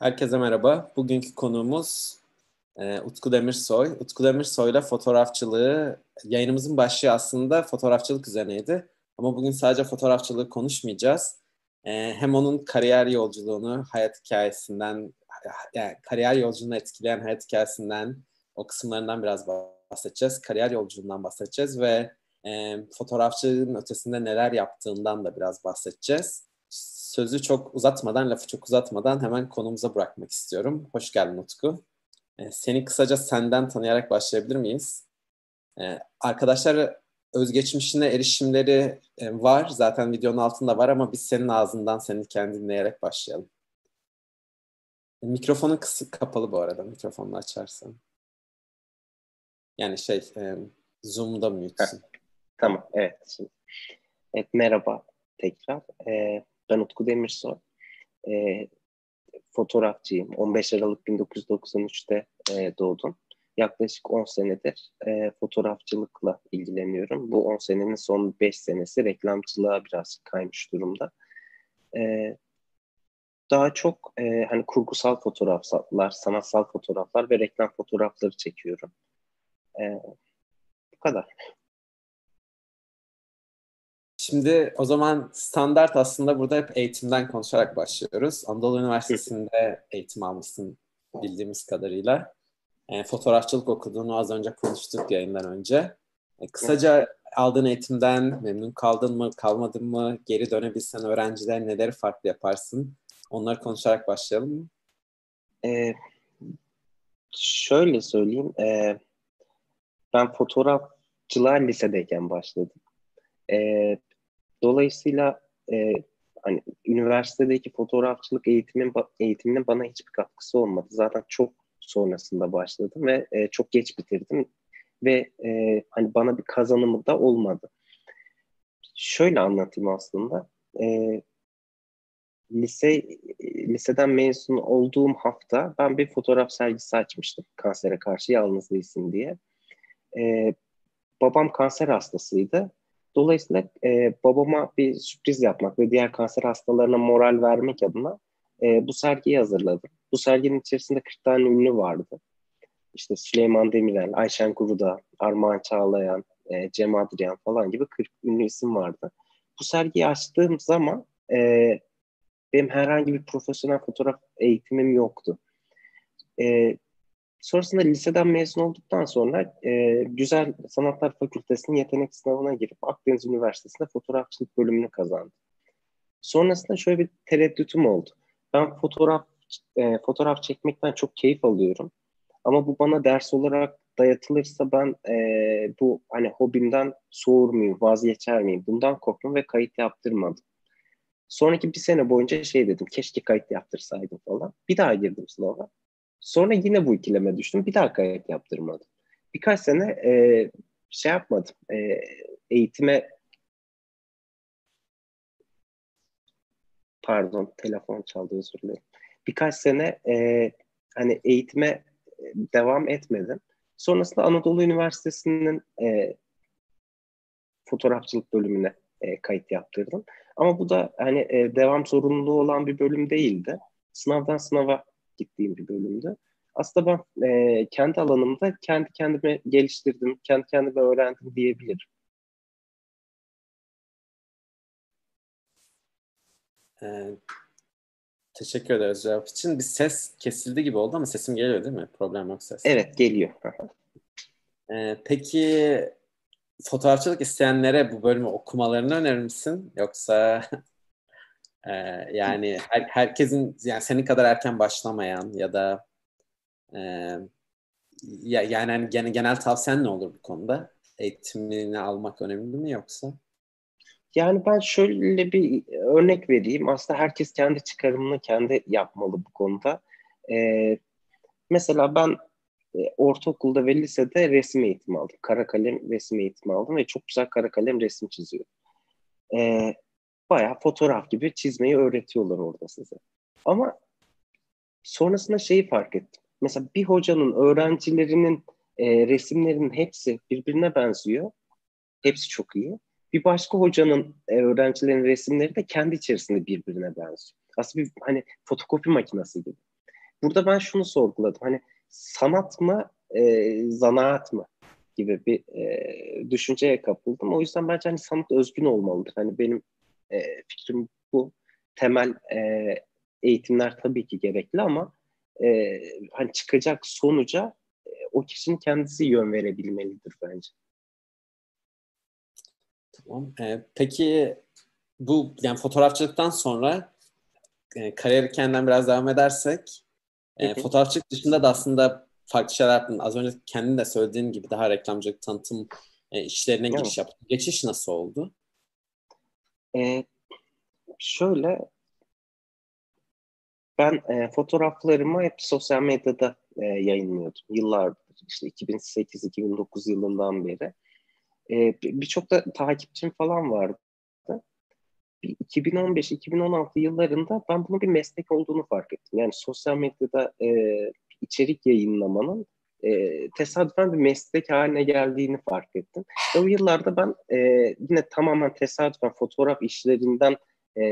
Herkese merhaba. Bugünkü konuğumuz e, Utku Demirsoy. Utku Demirsoy'la fotoğrafçılığı, yayınımızın başlığı aslında fotoğrafçılık üzerineydi. Ama bugün sadece fotoğrafçılığı konuşmayacağız. E, hem onun kariyer yolculuğunu, hayat hikayesinden, yani kariyer yolculuğunu etkileyen hayat hikayesinden, o kısımlarından biraz bahsedeceğiz. Kariyer yolculuğundan bahsedeceğiz ve e, fotoğrafçılığın ötesinde neler yaptığından da biraz bahsedeceğiz sözü çok uzatmadan, lafı çok uzatmadan hemen konumuza bırakmak istiyorum. Hoş geldin Utku. Ee, seni kısaca senden tanıyarak başlayabilir miyiz? Ee, arkadaşlar özgeçmişine erişimleri e, var. Zaten videonun altında var ama biz senin ağzından seni kendi dinleyerek başlayalım. Mikrofonun kısık kapalı bu arada. Mikrofonunu açarsan. Yani şey, e, Zoom'da mute'sin. Tamam, evet. Evet, merhaba tekrar. Ee, ben Utku Demirsoy. E, fotoğrafçıyım. 15 Aralık 1993'te e, doğdum. Yaklaşık 10 senedir e, fotoğrafçılıkla ilgileniyorum. Bu 10 senenin son 5 senesi reklamcılığa biraz kaymış durumda. E, daha çok e, hani kurgusal fotoğraflar, sanatsal fotoğraflar ve reklam fotoğrafları çekiyorum. E, bu kadar. Şimdi o zaman standart aslında burada hep eğitimden konuşarak başlıyoruz. Anadolu Üniversitesi'nde eğitim almışsın bildiğimiz kadarıyla. E, fotoğrafçılık okuduğunu az önce konuştuk yayından önce. E, kısaca aldığın eğitimden memnun kaldın mı, kalmadın mı? Geri dönebilsen öğrenciler neleri farklı yaparsın? Onları konuşarak başlayalım mı? E, şöyle söyleyeyim. E, ben fotoğrafçılığa lisedeyken başladım. E, Dolayısıyla e, hani üniversitedeki fotoğrafçılık eğitimin eğitiminin bana hiçbir katkısı olmadı. Zaten çok sonrasında başladım ve e, çok geç bitirdim ve e, hani bana bir kazanımı da olmadı. Şöyle anlatayım aslında. E, lise liseden mezun olduğum hafta ben bir fotoğraf sergisi açmıştım. Kansere karşı yalnız değilsin diye. E, babam kanser hastasıydı Dolayısıyla e, babama bir sürpriz yapmak ve diğer kanser hastalarına moral vermek adına e, bu sergiyi hazırladım. Bu serginin içerisinde 40 tane ünlü vardı. İşte Süleyman Demirel, Ayşen Kuruda, Armağan Çağlayan, e, Cem Adrian falan gibi 40 ünlü isim vardı. Bu sergiyi açtığım zaman e, benim herhangi bir profesyonel fotoğraf eğitimim yoktu. E, Sonrasında liseden mezun olduktan sonra e, Güzel Sanatlar Fakültesi'nin yetenek sınavına girip Akdeniz Üniversitesi'nde fotoğrafçılık bölümünü kazandım. Sonrasında şöyle bir tereddütüm oldu. Ben fotoğraf e, fotoğraf çekmekten çok keyif alıyorum. Ama bu bana ders olarak dayatılırsa ben e, bu hani hobimden soğur muyum, vazgeçer miyim? Bundan korktum ve kayıt yaptırmadım. Sonraki bir sene boyunca şey dedim, keşke kayıt yaptırsaydım falan. Bir daha girdim sınava. Sonra yine bu ikileme düştüm. Bir daha kayıt yaptırmadım. Birkaç sene e, şey yapmadım. E, eğitime pardon telefon çaldı özür dilerim. Birkaç sene e, hani eğitime devam etmedim. Sonrasında Anadolu Üniversitesi'nin e, fotoğrafçılık bölümüne e, kayıt yaptırdım. Ama bu da hani e, devam zorunluluğu olan bir bölüm değildi. Sınavdan sınava gittiğim bir bölümdü. Aslında ben e, kendi alanımda kendi kendime geliştirdim, kendi kendime öğrendim diyebilirim. Ee, teşekkür ederiz cevap için. Bir ses kesildi gibi oldu ama sesim geliyor değil mi? Problem yok ses. Evet geliyor. ee, peki fotoğrafçılık isteyenlere bu bölümü okumalarını önerir misin? Yoksa yani her, herkesin yani senin kadar erken başlamayan ya da e, ya, yani hani genel, genel tavsiyen ne olur bu konuda? Eğitimini almak önemli mi yoksa? Yani ben şöyle bir örnek vereyim. Aslında herkes kendi çıkarımını kendi yapmalı bu konuda. Ee, mesela ben e, ortaokulda ve lisede resim eğitimi aldım. Kara kalem resim eğitimi aldım ve çok güzel kara kalem resim çiziyorum. Ee, bayağı fotoğraf gibi çizmeyi öğretiyorlar orada size. Ama sonrasında şeyi fark ettim mesela bir hocanın öğrencilerinin e, resimlerinin hepsi birbirine benziyor. Hepsi çok iyi. Bir başka hocanın e, öğrencilerin resimleri de kendi içerisinde birbirine benziyor. Aslında bir hani fotokopi makinesi gibi. burada ben şunu sorguladım. Hani sanat mı, e, zanaat mı gibi bir e, düşünceye kapıldım. O yüzden bence hani sanat özgün olmalıdır. Hani benim e, fikrim bu. Temel e, eğitimler tabii ki gerekli ama e, hani çıkacak sonuca e, o kişinin kendisi yön verebilmelidir bence. Tamam. Ee, peki bu yani fotoğrafçılıktan sonra e, kariyeri kendinden biraz devam edersek e, fotoğrafçılık dışında da aslında farklı şeyler yaptın. Az önce kendin de söylediğin gibi daha reklamcılık, tanıtım e, işlerine evet. giriş yaptın. Geçiş nasıl oldu? E, şöyle ben e, fotoğraflarımı hep sosyal medyada e, yayınlıyordum. Yıllardır işte 2008-2009 yılından beri. E, Birçok da takipçim falan vardı. 2015-2016 yıllarında ben bunun bir meslek olduğunu fark ettim. Yani sosyal medyada e, içerik yayınlamanın e, tesadüfen bir meslek haline geldiğini fark ettim. Ve o yıllarda ben e, yine tamamen tesadüfen fotoğraf işlerinden e,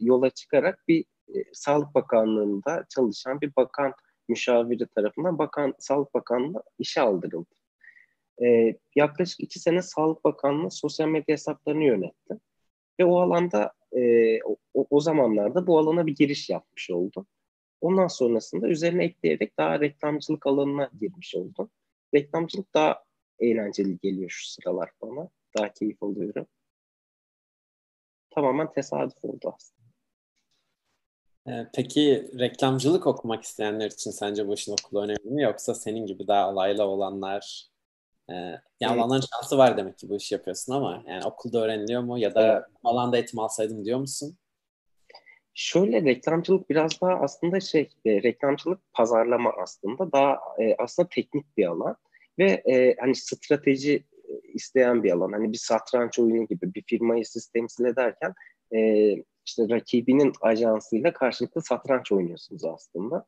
yola çıkarak bir e, Sağlık Bakanlığı'nda çalışan bir bakan müşaviri tarafından Bakan Sağlık Bakanlığı işe aldırıldı. E, yaklaşık iki sene Sağlık Bakanlığı sosyal medya hesaplarını yönetti. Ve o alanda e, o, o zamanlarda bu alana bir giriş yapmış oldum. Ondan sonrasında üzerine ekleyerek daha reklamcılık alanına girmiş oldum. Reklamcılık daha eğlenceli geliyor şu sıralar bana. Daha keyif alıyorum. Tamamen tesadüf oldu aslında. Ee, peki reklamcılık okumak isteyenler için sence bu işin okulu önemli mi yoksa senin gibi daha alaylı olanlar e, yani evet. olanların şansı var demek ki bu işi yapıyorsun ama yani okulda öğreniliyor mu ya da evet. alanda eğitim alsaydım diyor musun? Şöyle reklamcılık biraz daha aslında şey e, reklamcılık pazarlama aslında daha e, aslında teknik bir alan ve e, hani strateji e, isteyen bir alan. Hani bir satranç oyunu gibi bir firmayı siz temsil ederken e, işte rakibinin ajansıyla karşılıklı satranç oynuyorsunuz aslında.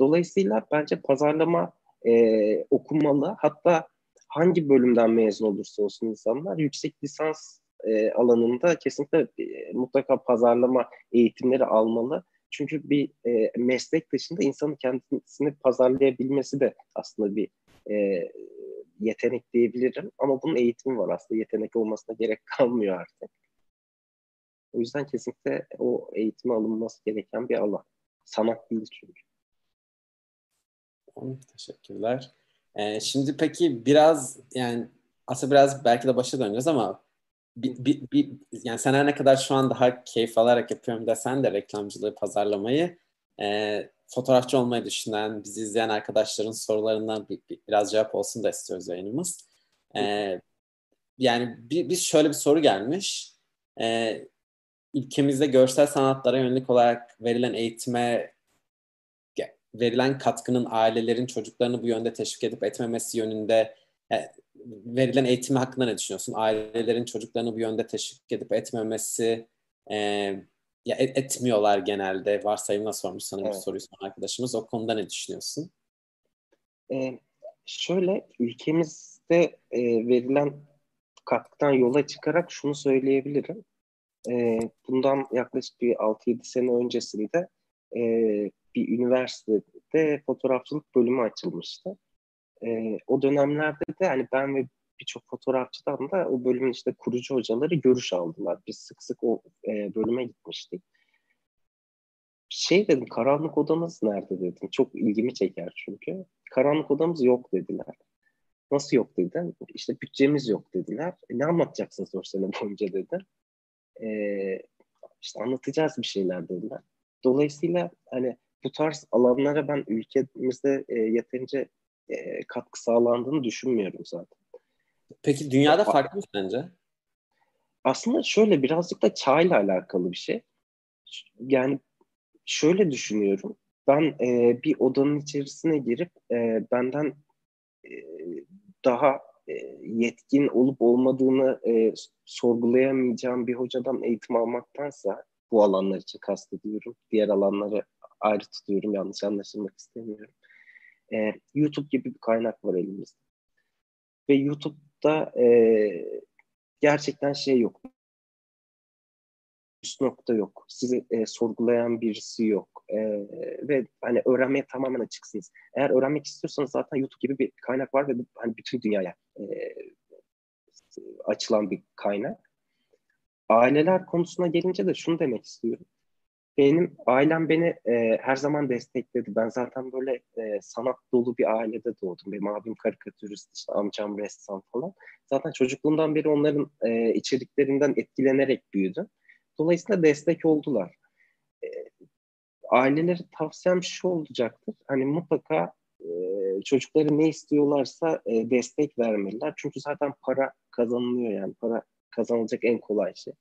Dolayısıyla bence pazarlama e, okunmalı. Hatta hangi bölümden mezun olursa olsun insanlar yüksek lisans e, alanında kesinlikle e, mutlaka pazarlama eğitimleri almalı. Çünkü bir e, meslek dışında insanın kendisini pazarlayabilmesi de aslında bir e, yetenek diyebilirim. Ama bunun eğitimi var aslında. Yetenek olmasına gerek kalmıyor artık. O yüzden kesinlikle o eğitimi alınması gereken bir alan. Sanat değil çünkü. Teşekkürler. Ee, şimdi peki biraz yani aslında biraz belki de başa döneceğiz ama bir, bir, bir, yani sen her ne kadar şu an daha keyif alarak yapıyorum desen de reklamcılığı, pazarlamayı e, fotoğrafçı olmayı düşünen, bizi izleyen arkadaşların sorularından bir, bir, biraz cevap olsun da istiyoruz yayınımız. E, yani bir, bir şöyle bir soru gelmiş. E, ülkemizde görsel sanatlara yönelik olarak verilen eğitime verilen katkının ailelerin çocuklarını bu yönde teşvik edip etmemesi yönünde verilen eğitimi hakkında ne düşünüyorsun? Ailelerin çocuklarını bu yönde teşvik edip etmemesi e, ya et, etmiyorlar genelde. Varsayımla sormuş sana evet. soruyu soran arkadaşımız. O konuda ne düşünüyorsun? Ee, şöyle ülkemizde e, verilen katkıdan yola çıkarak şunu söyleyebilirim. E, bundan yaklaşık bir 6-7 sene öncesinde e, bir üniversitede fotoğrafçılık bölümü açılmıştı e, o dönemlerde de hani ben ve birçok fotoğrafçıdan da o bölümün işte kurucu hocaları görüş aldılar. Biz sık sık o e, bölüme gitmiştik. Şey dedim, karanlık odamız nerede dedim. Çok ilgimi çeker çünkü. Karanlık odamız yok dediler. Nasıl yok dedim. İşte bütçemiz yok dediler. E, ne anlatacaksınız o sene boyunca dedim. E, işte anlatacağız bir şeyler dediler. Dolayısıyla hani bu tarz alanlara ben ülkemizde e, yeterince e, katkı sağlandığını düşünmüyorum zaten. Peki dünyada farklı mı sence? Aslında şöyle birazcık da çağla alakalı bir şey. Yani şöyle düşünüyorum. Ben e, bir odanın içerisine girip e, benden e, daha e, yetkin olup olmadığını e, sorgulayamayacağım bir hocadan eğitim almaktansa bu alanlar için kastediyorum. Diğer alanları ayrı tutuyorum. Yanlış anlaşılmak istemiyorum e, YouTube gibi bir kaynak var elimizde. Ve YouTube'da e, gerçekten şey yok. üst nokta yok. Sizi e, sorgulayan birisi yok. E, ve hani öğrenmeye tamamen açıksınız. Eğer öğrenmek istiyorsanız zaten YouTube gibi bir kaynak var ve hani bütün dünyaya e, açılan bir kaynak. Aileler konusuna gelince de şunu demek istiyorum. Benim ailem beni e, her zaman destekledi. Ben zaten böyle e, sanat dolu bir ailede doğdum. Benim abim karikatürist, işte amcam ressam falan. Zaten çocukluğumdan beri onların e, içeriklerinden etkilenerek büyüdüm. Dolayısıyla destek oldular. E, ailelere tavsiyem şu olacaktır. Hani mutlaka e, çocukları ne istiyorlarsa e, destek vermeliler. Çünkü zaten para kazanılıyor yani. Para kazanılacak en kolay şey.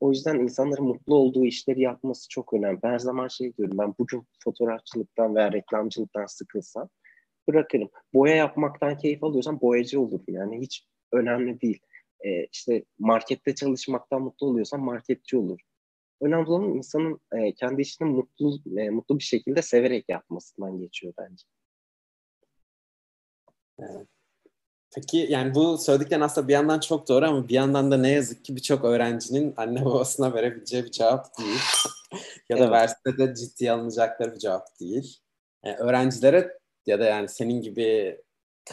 O yüzden insanların mutlu olduğu işleri yapması çok önemli. Ben her zaman şey diyorum, ben bugün fotoğrafçılıktan veya reklamcılıktan sıkılsam bırakırım. Boya yapmaktan keyif alıyorsam boyacı olurum. Yani hiç önemli değil. Ee, işte markette çalışmaktan mutlu oluyorsam marketçi olur. Önemli olan insanın e, kendi işini mutlu e, mutlu bir şekilde severek yapmasından geçiyor bence. Evet. Peki yani bu söylediklerin aslında bir yandan çok doğru ama bir yandan da ne yazık ki birçok öğrencinin anne babasına verebileceği bir cevap değil. ya da evet. verse de ciddiye alınacakları bir cevap değil. Yani öğrencilere ya da yani senin gibi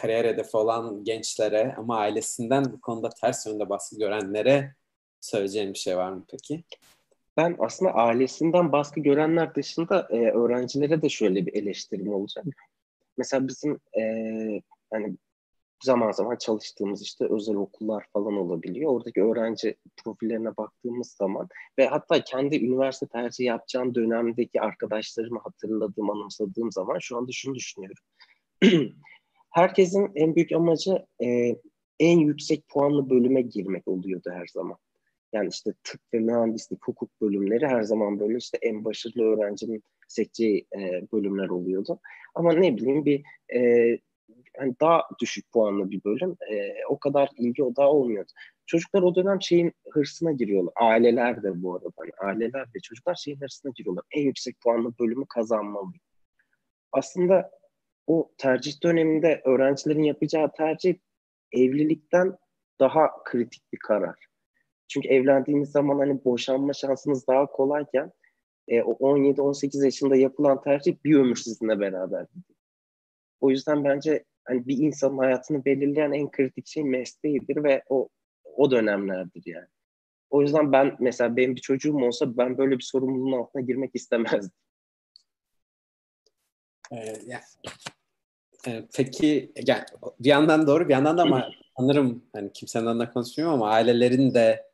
kariyer hedefi olan gençlere ama ailesinden bu konuda ters yönde baskı görenlere söyleyeceğin bir şey var mı peki? Ben aslında ailesinden baskı görenler dışında e, öğrencilere de şöyle bir eleştirim olacak. Mesela bizim e, hani zaman zaman çalıştığımız işte özel okullar falan olabiliyor. Oradaki öğrenci profillerine baktığımız zaman ve hatta kendi üniversite tercihi yapacağım dönemdeki arkadaşlarımı hatırladığım, anımsadığım zaman şu anda şunu düşünüyorum. Herkesin en büyük amacı e, en yüksek puanlı bölüme girmek oluyordu her zaman. Yani işte tıp ve mühendislik, hukuk bölümleri her zaman böyle işte en başarılı öğrencinin seçeceği e, bölümler oluyordu. Ama ne bileyim bir e, hani daha düşük puanlı bir bölüm e, o kadar ilgi o daha olmuyordu. Çocuklar o dönem şeyin hırsına giriyorlar. Aileler de bu arada. Hani aileler de çocuklar şeyin hırsına giriyorlar. En yüksek puanlı bölümü kazanmalıyım. Aslında o tercih döneminde öğrencilerin yapacağı tercih evlilikten daha kritik bir karar. Çünkü evlendiğiniz zaman hani boşanma şansınız daha kolayken e, o 17-18 yaşında yapılan tercih bir ömür sizinle beraber. O yüzden bence hani bir insanın hayatını belirleyen en kritik şey mesleğidir ve o o dönemlerdir yani. O yüzden ben mesela benim bir çocuğum olsa ben böyle bir sorumluluğun altına girmek istemezdim. Ee, yani, e, peki yani bir yandan doğru bir yandan da ama sanırım hani kimsenin de konuşmuyorum ama ailelerin de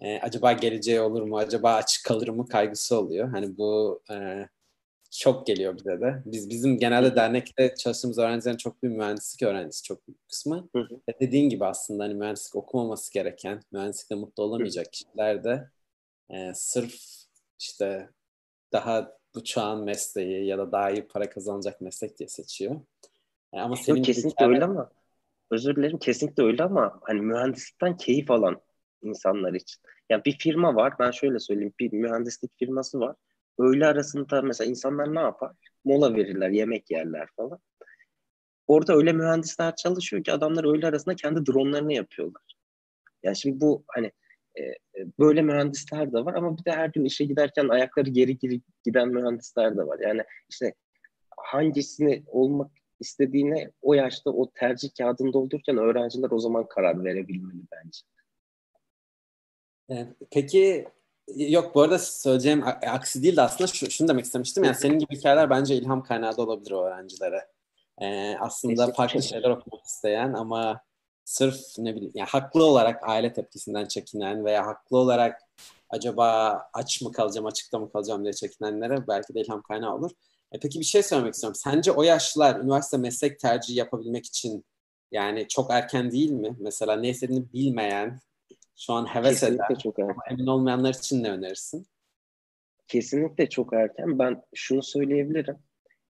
e, acaba geleceği olur mu acaba açık kalır mı kaygısı oluyor. Hani bu e, çok geliyor bize de. Biz bizim genelde dernekte çalıştığımız öğrencilerin çok bir mühendislik öğrencisi çok büyük kısmı. Hı hı. Ve dediğin gibi aslında hani mühendislik okumaması gereken, mühendislikte mutlu olamayacak hı. kişiler de e, sırf işte daha bu çağın mesleği ya da daha iyi para kazanacak meslek diye seçiyor. E, ama senin Yok, kesinlikle öyle ama özür dilerim kesinlikle öyle ama hani mühendislikten keyif alan insanlar için. Yani bir firma var ben şöyle söyleyeyim bir mühendislik firması var öğle arasında mesela insanlar ne yapar? Mola verirler, yemek yerler falan. Orada öyle mühendisler çalışıyor ki adamlar öğle arasında kendi dronlarını yapıyorlar. Yani şimdi bu hani e, e, böyle mühendisler de var ama bir de her gün işe giderken ayakları geri geri giden mühendisler de var. Yani işte hangisini olmak istediğine o yaşta o tercih kağıdını doldururken öğrenciler o zaman karar verebilmeli bence. Peki Yok bu arada söyleyeceğim aksi değil de aslında şu, şunu demek istemiştim. Yani senin gibi hikayeler bence ilham kaynağı da olabilir o öğrencilere. Ee, aslında farklı şeyler okumak isteyen ama sırf ne bileyim yani haklı olarak aile tepkisinden çekinen veya haklı olarak acaba aç mı kalacağım, açıkta mı kalacağım diye çekinenlere belki de ilham kaynağı olur. E peki bir şey söylemek istiyorum. Sence o yaşlılar üniversite meslek tercihi yapabilmek için yani çok erken değil mi? Mesela ne istediğini bilmeyen şu an heves Kesinlikle eder. çok erken. Ama emin olmayanlar için ne önerirsin? Kesinlikle çok erken. Ben şunu söyleyebilirim.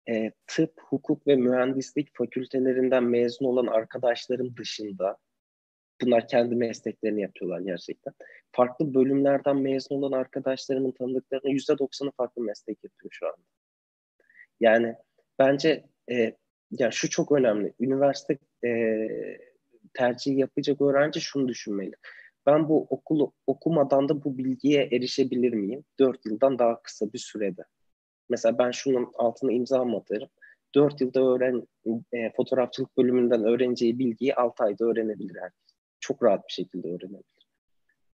E, tıp, hukuk ve mühendislik fakültelerinden mezun olan arkadaşlarım dışında bunlar kendi mesleklerini yapıyorlar gerçekten. Farklı bölümlerden mezun olan arkadaşlarımın tanıdıklarının yüzde doksanı farklı meslek yapıyor şu anda. Yani bence e, yani şu çok önemli. Üniversite e, tercih yapacak öğrenci şunu düşünmeli ben bu okulu okumadan da bu bilgiye erişebilir miyim? 4 yıldan daha kısa bir sürede. Mesela ben şunun altına imza atarım. 4 yılda öğren e, fotoğrafçılık bölümünden öğreneceği bilgiyi 6 ayda öğrenebilir herkes. Çok rahat bir şekilde öğrenebilir.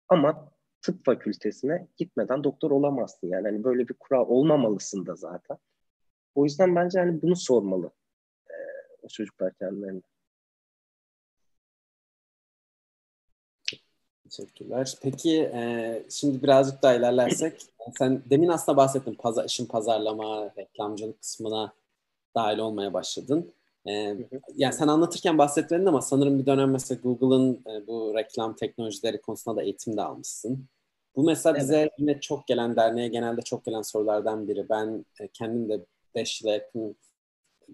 Ama tıp fakültesine gitmeden doktor olamazsın yani. Hani böyle bir kural olmamalısın da zaten. O yüzden bence hani bunu sormalı e, o çocuklar kendilerine. Teşekkürler. Peki e, şimdi birazcık daha ilerlersek sen demin aslında bahsettin pazar, işin pazarlama, reklamcılık kısmına dahil olmaya başladın. E, yani sen anlatırken bahsetmedin ama sanırım bir dönem mesela Google'ın e, bu reklam teknolojileri konusunda da eğitim de almışsın. Bu mesela bize evet. yine çok gelen derneğe genelde çok gelen sorulardan biri. Ben e, kendim de 5 yıla yakın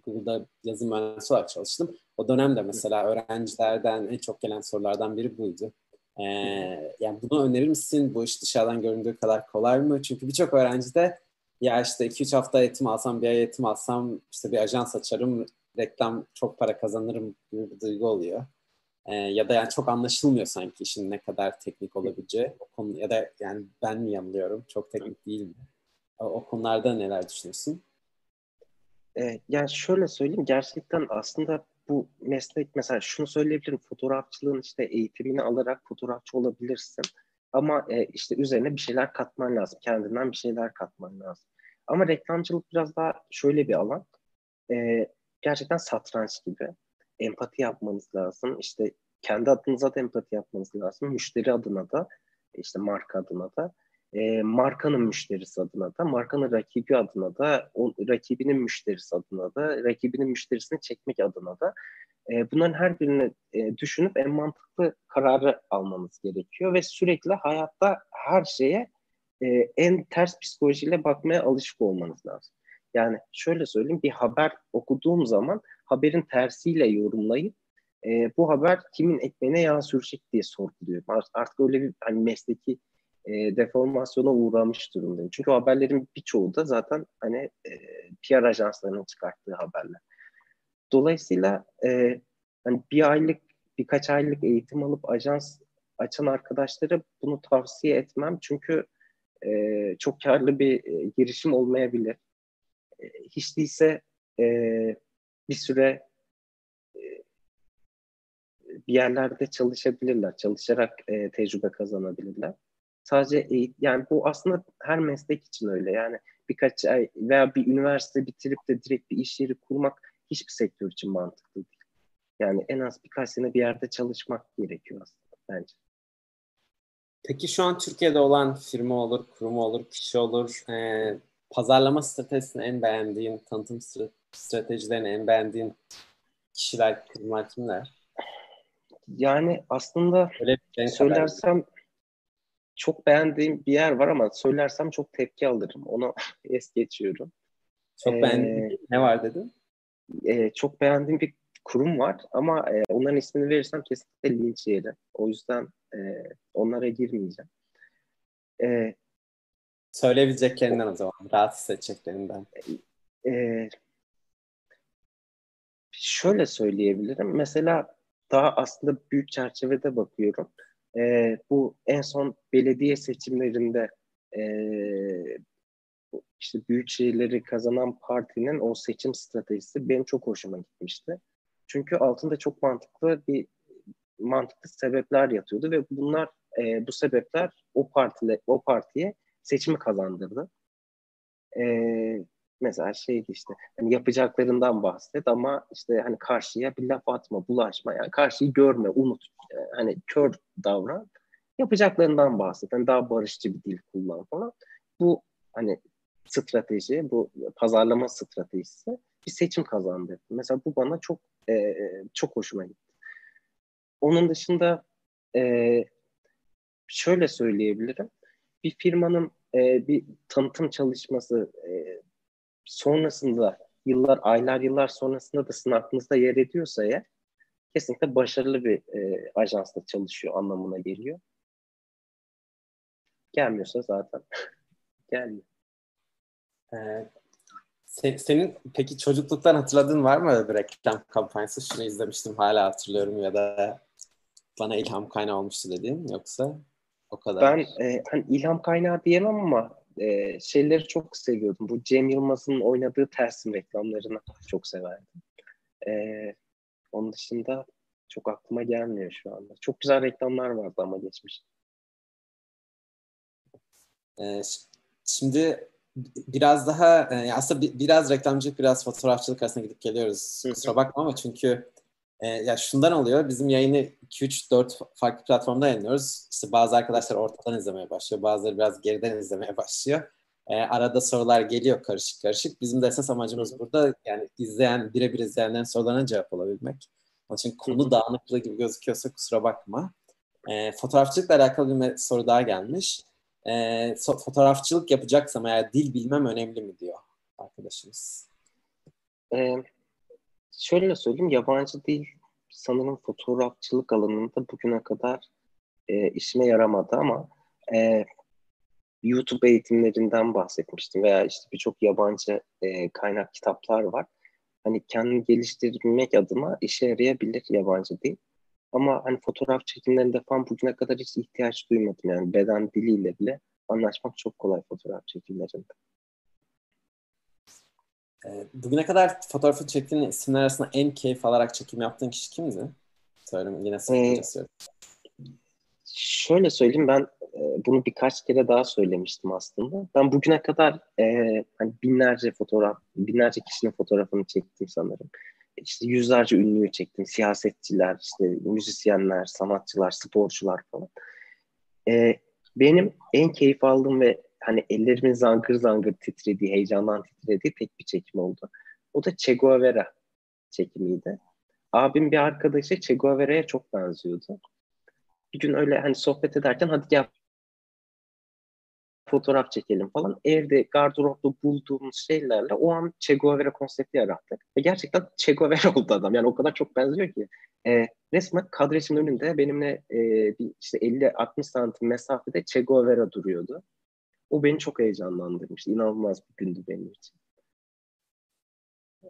Google'da yazım mühendisi olarak çalıştım. O dönemde mesela öğrencilerden en çok gelen sorulardan biri buydu. Ee, yani bunu önerir misin? Bu iş dışarıdan göründüğü kadar kolay mı? Çünkü birçok öğrenci de ya işte 2-3 hafta eğitim alsam, bir ay eğitim alsam işte bir ajans açarım, reklam çok para kazanırım gibi bir duygu oluyor. Ee, ya da yani çok anlaşılmıyor sanki işin ne kadar teknik olabileceği. O konu, ya da yani ben mi yanılıyorum? Çok teknik değil mi? O, o konularda neler düşünüyorsun? Ee, yani şöyle söyleyeyim gerçekten aslında bu meslek mesela şunu söyleyebilirim fotoğrafçılığın işte eğitimini alarak fotoğrafçı olabilirsin. Ama e, işte üzerine bir şeyler katman lazım. Kendinden bir şeyler katman lazım. Ama reklamcılık biraz daha şöyle bir alan. E, gerçekten satranç gibi. Empati yapmanız lazım. İşte kendi adınıza da empati yapmanız lazım. Müşteri adına da, işte marka adına da e, markanın müşterisi adına da, markanın rakibi adına da, o, rakibinin müşterisi adına da, rakibinin müşterisini çekmek adına da e, bunların her birini e, düşünüp en mantıklı kararı almanız gerekiyor ve sürekli hayatta her şeye e, en ters psikolojiyle bakmaya alışık olmanız lazım. Yani şöyle söyleyeyim bir haber okuduğum zaman haberin tersiyle yorumlayıp e, bu haber kimin ekmeğine yağ sürecek diye sorguluyorum. Artık öyle bir hani mesleki e, deformasyona uğramış durumdayım. Çünkü haberlerin birçoğu da zaten hani e, PR ajanslarının çıkarttığı haberler. Dolayısıyla e, hani bir aylık, birkaç aylık eğitim alıp ajans açan arkadaşlara bunu tavsiye etmem. Çünkü e, çok karlı bir e, girişim olmayabilir. E, hiç değilse e, bir süre e, bir yerlerde çalışabilirler. Çalışarak e, tecrübe kazanabilirler. Sadece eğitim, yani bu aslında her meslek için öyle. Yani birkaç ay veya bir üniversite bitirip de direkt bir iş yeri kurmak hiçbir sektör için mantıklı değil. Yani en az birkaç sene bir yerde çalışmak gerekiyor aslında bence. Peki şu an Türkiye'de olan firma olur, kurum olur, kişi olur. E, pazarlama stratejisini en beğendiğin, tanıtım stratejilerini en beğendiğin kişiler, kurumlar kimler? Yani aslında söylersem kadar çok beğendiğim bir yer var ama söylersem çok tepki alırım. Onu es geçiyorum. Çok ee, beğendiğim ne var dedin? E, çok beğendiğim bir kurum var ama e, onların ismini verirsem kesinlikle linç yeri. O yüzden e, onlara girmeyeceğim. E, Söyleyebileceklerinden o zaman. Rahatsız edeceklerinden. E, şöyle söyleyebilirim. Mesela daha aslında büyük çerçevede bakıyorum e, bu en son belediye seçimlerinde e, işte büyük şehirleri kazanan partinin o seçim stratejisi benim çok hoşuma gitmişti. Çünkü altında çok mantıklı bir mantıklı sebepler yatıyordu ve bunlar e, bu sebepler o partile o partiye seçimi kazandırdı. E, mesela şeydi işte hani yapacaklarından bahset ama işte hani karşıya bir laf atma, bulaşma yani karşıyı görme, unut. Yani hani kör davran. Yapacaklarından bahset. Hani daha barışçı bir dil kullan falan. Bu hani strateji, bu pazarlama stratejisi bir seçim kazandı. Mesela bu bana çok e, çok hoşuma gitti. Onun dışında e, şöyle söyleyebilirim. Bir firmanın e, bir tanıtım çalışması e, sonrasında yıllar, aylar, yıllar sonrasında da sizin aklınızda yer ediyorsa eğer kesinlikle başarılı bir e, ajansla çalışıyor anlamına geliyor. Gelmiyorsa zaten gelmiyor. Ee, sen, senin peki çocukluktan hatırladığın var mı bir reklam kampanyası? Şunu izlemiştim hala hatırlıyorum ya da bana ilham kaynağı olmuştu dediğin yoksa o kadar? Ben e, hani ilham kaynağı diyemem ama e, şeyleri çok seviyordum. Bu Cem Yılmaz'ın oynadığı Tersim reklamlarını çok severdim. E, onun dışında çok aklıma gelmiyor şu anda. Çok güzel reklamlar vardı ama geçmiş. Ee, şimdi biraz daha e, aslında biraz reklamcılık biraz fotoğrafçılık arasında gidip geliyoruz. Kusura bakma ama çünkü e, ya şundan oluyor. Bizim yayını 2-3-4 farklı platformda yayınlıyoruz. İşte bazı arkadaşlar ortadan izlemeye başlıyor. Bazıları biraz geriden izlemeye başlıyor. E, arada sorular geliyor karışık karışık. Bizim de esas amacımız burada yani izleyen, birebir izleyenlerin sorularına cevap olabilmek. Onun için konu dağınıklığı gibi gözüküyorsa kusura bakma. E, fotoğrafçılıkla alakalı bir soru daha gelmiş. E, fotoğrafçılık yapacaksam eğer dil bilmem önemli mi diyor arkadaşımız. Ee, şöyle söyleyeyim yabancı dil sanırım fotoğrafçılık alanında bugüne kadar e, işime yaramadı ama e, YouTube eğitimlerinden bahsetmiştim veya işte birçok yabancı e, kaynak kitaplar var. Hani kendini geliştirmek adına işe yarayabilir yabancı dil. Ama hani fotoğraf çekimlerinde falan bugüne kadar hiç ihtiyaç duymadım. Yani beden diliyle bile anlaşmak çok kolay fotoğraf çekimlerinde. Ee, bugüne kadar fotoğrafı çektiğin isimler arasında en keyif alarak çekim yaptığın kişi kimdi? Söyleyeyim yine sıkıntı ee, Şöyle söyleyeyim ben e, bunu birkaç kere daha söylemiştim aslında. Ben bugüne kadar e, hani binlerce fotoğraf, binlerce kişinin fotoğrafını çektim sanırım. İşte yüzlerce ünlüyü çektim. Siyasetçiler, işte müzisyenler, sanatçılar, sporcular falan. E, benim en keyif aldığım ve hani ellerimin zangır zangır titrediği, heyecandan titrediği tek bir çekim oldu. O da Che Guevara çekimiydi. Abim bir arkadaşı Che Guevara'ya çok benziyordu. Bir gün öyle hani sohbet ederken hadi gel fotoğraf çekelim falan. Evde gardıropta bulduğumuz şeylerle o an Che Guevara konsepti yarattık. Ve gerçekten Che Guevara oldu adam. Yani o kadar çok benziyor ki. E, resmen kadreşin önünde benimle e, bir işte 50-60 santim mesafede Che Guevara duruyordu. O beni çok heyecanlandırmıştı. İnanılmaz bir gündü benim için.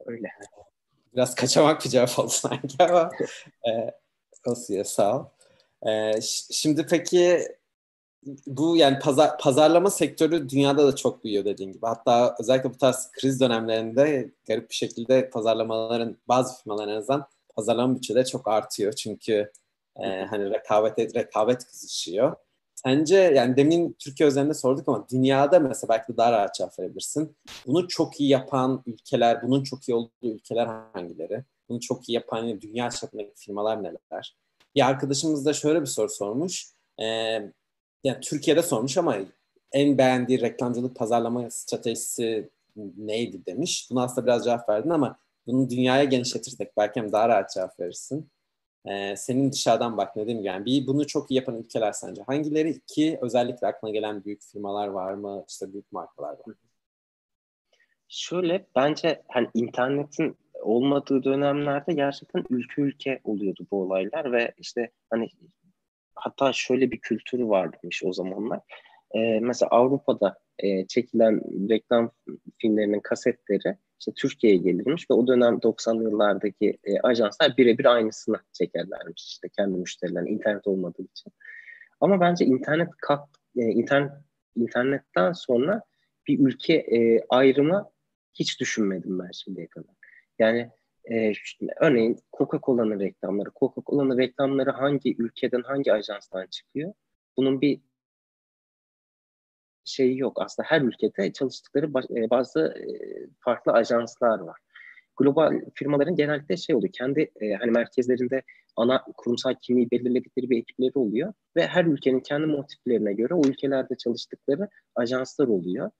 Öyle. Biraz kaçamak bir cevap oldu sanki ama e, olsun sağ ol. E, şimdi peki bu yani pazar, pazarlama sektörü dünyada da çok büyüyor dediğin gibi. Hatta özellikle bu tarz kriz dönemlerinde garip bir şekilde pazarlamaların bazı firmaların en azından pazarlama bütçeleri çok artıyor. Çünkü e, hani rekabet rekabet kızışıyor. Sence yani demin Türkiye özelinde sorduk ama dünyada mesela belki de daha rahat cevap verebilirsin. Bunu çok iyi yapan ülkeler, bunun çok iyi olduğu ülkeler hangileri? Bunu çok iyi yapan dünya çapındaki firmalar neler? Bir arkadaşımız da şöyle bir soru sormuş. Ee, yani Türkiye'de sormuş ama en beğendiği reklamcılık pazarlama stratejisi neydi demiş. Buna aslında biraz cevap verdin ama bunu dünyaya genişletirsek belki hem daha rahat cevap verirsin. Ee, senin dışarıdan bak ne diyeyim yani bir bunu çok iyi yapan ülkeler sence hangileri? İki özellikle aklına gelen büyük firmalar var mı? İşte büyük markalar var mı? Şöyle bence hani internetin olmadığı dönemlerde gerçekten ülke ülke oluyordu bu olaylar ve işte hani hatta şöyle bir kültür varmış o zamanlar. Ee, mesela Avrupa'da e, çekilen reklam filmlerinin kasetleri işte Türkiye'ye gelirmiş ve o dönem 90'lı yıllardaki e, ajanslar birebir aynısını çekerlermiş işte kendi müşterilerine internet olmadığı için. Ama bence internet kalk, e, internet internetten sonra bir ülke e, ayrımı hiç düşünmedim ben şimdiye kadar. Yani e, örneğin Coca-Cola'nın reklamları, Coca-Cola'nın reklamları hangi ülkeden, hangi ajanstan çıkıyor? Bunun bir şeyi yok. Aslında her ülkede çalıştıkları e, bazı e, farklı ajanslar var. Global firmaların genellikle şey oluyor. Kendi e, hani merkezlerinde ana kurumsal kimliği belirledikleri bir ekipleri oluyor ve her ülkenin kendi motiflerine göre o ülkelerde çalıştıkları ajanslar oluyor.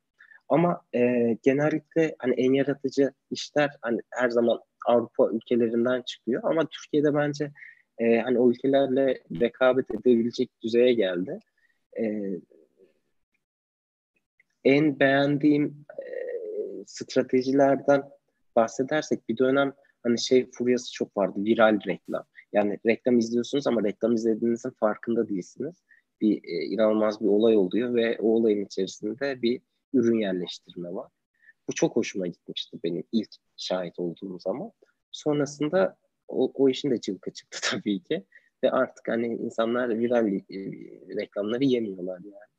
Ama e, genellikle hani en yaratıcı işler hani her zaman Avrupa ülkelerinden çıkıyor ama Türkiye'de bence e, hani o ülkelerle rekabet edebilecek düzeye geldi. E, en beğendiğim e, stratejilerden bahsedersek bir dönem hani şey furyası çok vardı. Viral reklam. Yani reklam izliyorsunuz ama reklam izlediğinizin farkında değilsiniz. Bir e, inanılmaz bir olay oluyor ve o olayın içerisinde bir ürün yerleştirme var. Bu çok hoşuma gitmişti benim ilk şahit olduğum zaman. Sonrasında o, o işin de cılkı çıktı tabii ki. ve artık hani insanlar viral e, reklamları yemiyorlar yani.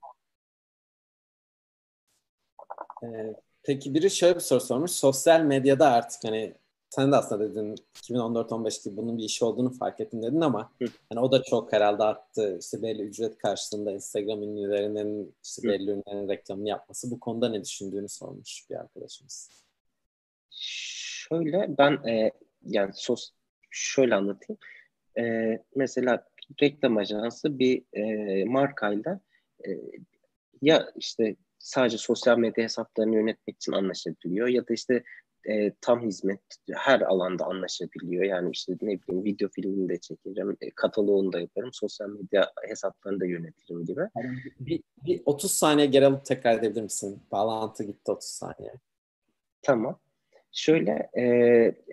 Ee, peki biri şöyle bir soru sormuş. Sosyal medyada artık hani sen de aslında dedin 2014-15 gibi bunun bir iş olduğunu fark ettim dedin ama hani o da çok herhalde arttı. İşte belli ücret karşılığında Instagram ünlülerinin işte belli ürünlerin reklamını yapması. Bu konuda ne düşündüğünü sormuş bir arkadaşımız. Şöyle ben e, yani sos şöyle anlatayım. E, mesela reklam ajansı bir e, markayla e, ya işte sadece sosyal medya hesaplarını yönetmek için anlaşabiliyor ya da işte e, tam hizmet her alanda anlaşabiliyor. Yani işte ne bileyim video filmini de çekerim, e, kataloğunu da yaparım, sosyal medya hesaplarını da yönetirim gibi. Yani bir, bir 30 saniye geri alıp tekrar edebilir misin? Bağlantı gitti 30 saniye. Tamam. Şöyle e,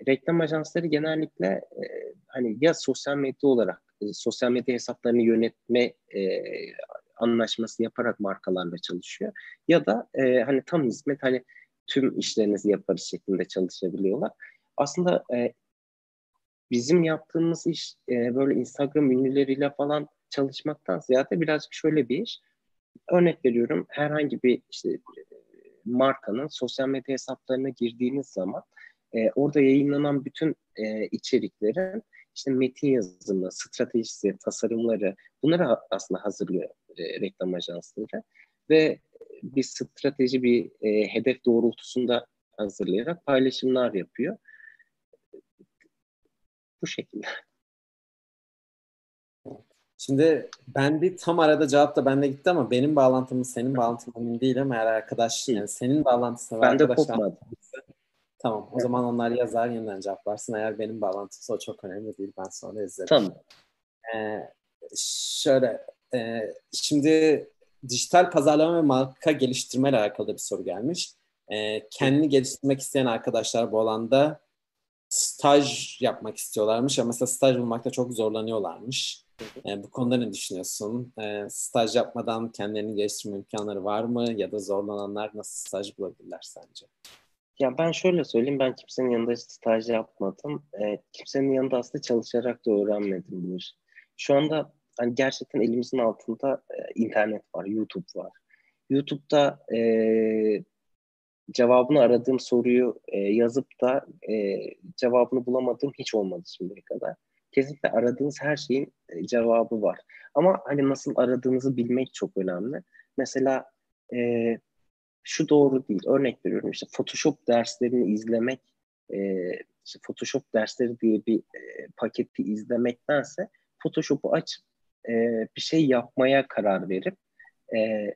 reklam ajansları genellikle e, hani ya sosyal medya olarak e, sosyal medya hesaplarını yönetme e, anlaşması yaparak markalarla çalışıyor ya da e, hani tam hizmet hani tüm işlerinizi yaparız şeklinde çalışabiliyorlar. Aslında e, bizim yaptığımız iş e, böyle Instagram ünlüleriyle falan çalışmaktan ziyade birazcık şöyle bir iş. Örnek veriyorum herhangi bir işte markanın sosyal medya hesaplarına girdiğiniz zaman e, orada yayınlanan bütün e, içeriklerin işte metin yazımı, stratejisi, tasarımları bunları aslında hazırlıyor e, reklam ajansları ve bir strateji, bir e, hedef doğrultusunda hazırlayarak paylaşımlar yapıyor. Bu şekilde. Şimdi ben bir tam arada cevap da bende gitti ama benim bağlantımı senin bağlantın emin değilim. Eğer arkadaş yani senin bağlantısına ben de kopmadı. Tamam. O evet. zaman onlar yazar yeniden cevaplarsın. Eğer benim bağlantımsa o çok önemli değil. Ben sonra izlerim. Tamam. Ee, şöyle e, şimdi dijital pazarlama ve marka geliştirme ile alakalı bir soru gelmiş. Ee, kendini geliştirmek isteyen arkadaşlar bu alanda staj yapmak istiyorlarmış ama mesela staj bulmakta çok zorlanıyorlarmış. Ee, bu konuda ne düşünüyorsun? Ee, staj yapmadan kendilerini geliştirme imkanları var mı? Ya da zorlananlar nasıl staj bulabilirler sence? Ya ben şöyle söyleyeyim, ben kimsenin yanında staj yapmadım. Ee, kimsenin yanında aslında çalışarak da öğrenmedim bu işi. Şu anda hani gerçekten elimizin altında e, internet var, YouTube var. YouTube'da e, cevabını aradığım soruyu e, yazıp da e, cevabını bulamadığım hiç olmadı şimdiye kadar. Kesinlikle aradığınız her şeyin e, cevabı var. Ama hani nasıl aradığınızı bilmek çok önemli. Mesela e, şu doğru değil. Örnek veriyorum işte Photoshop derslerini izlemek, e, işte Photoshop dersleri diye bir e, paketi izlemektense Photoshop'u açıp e, bir şey yapmaya karar verip e,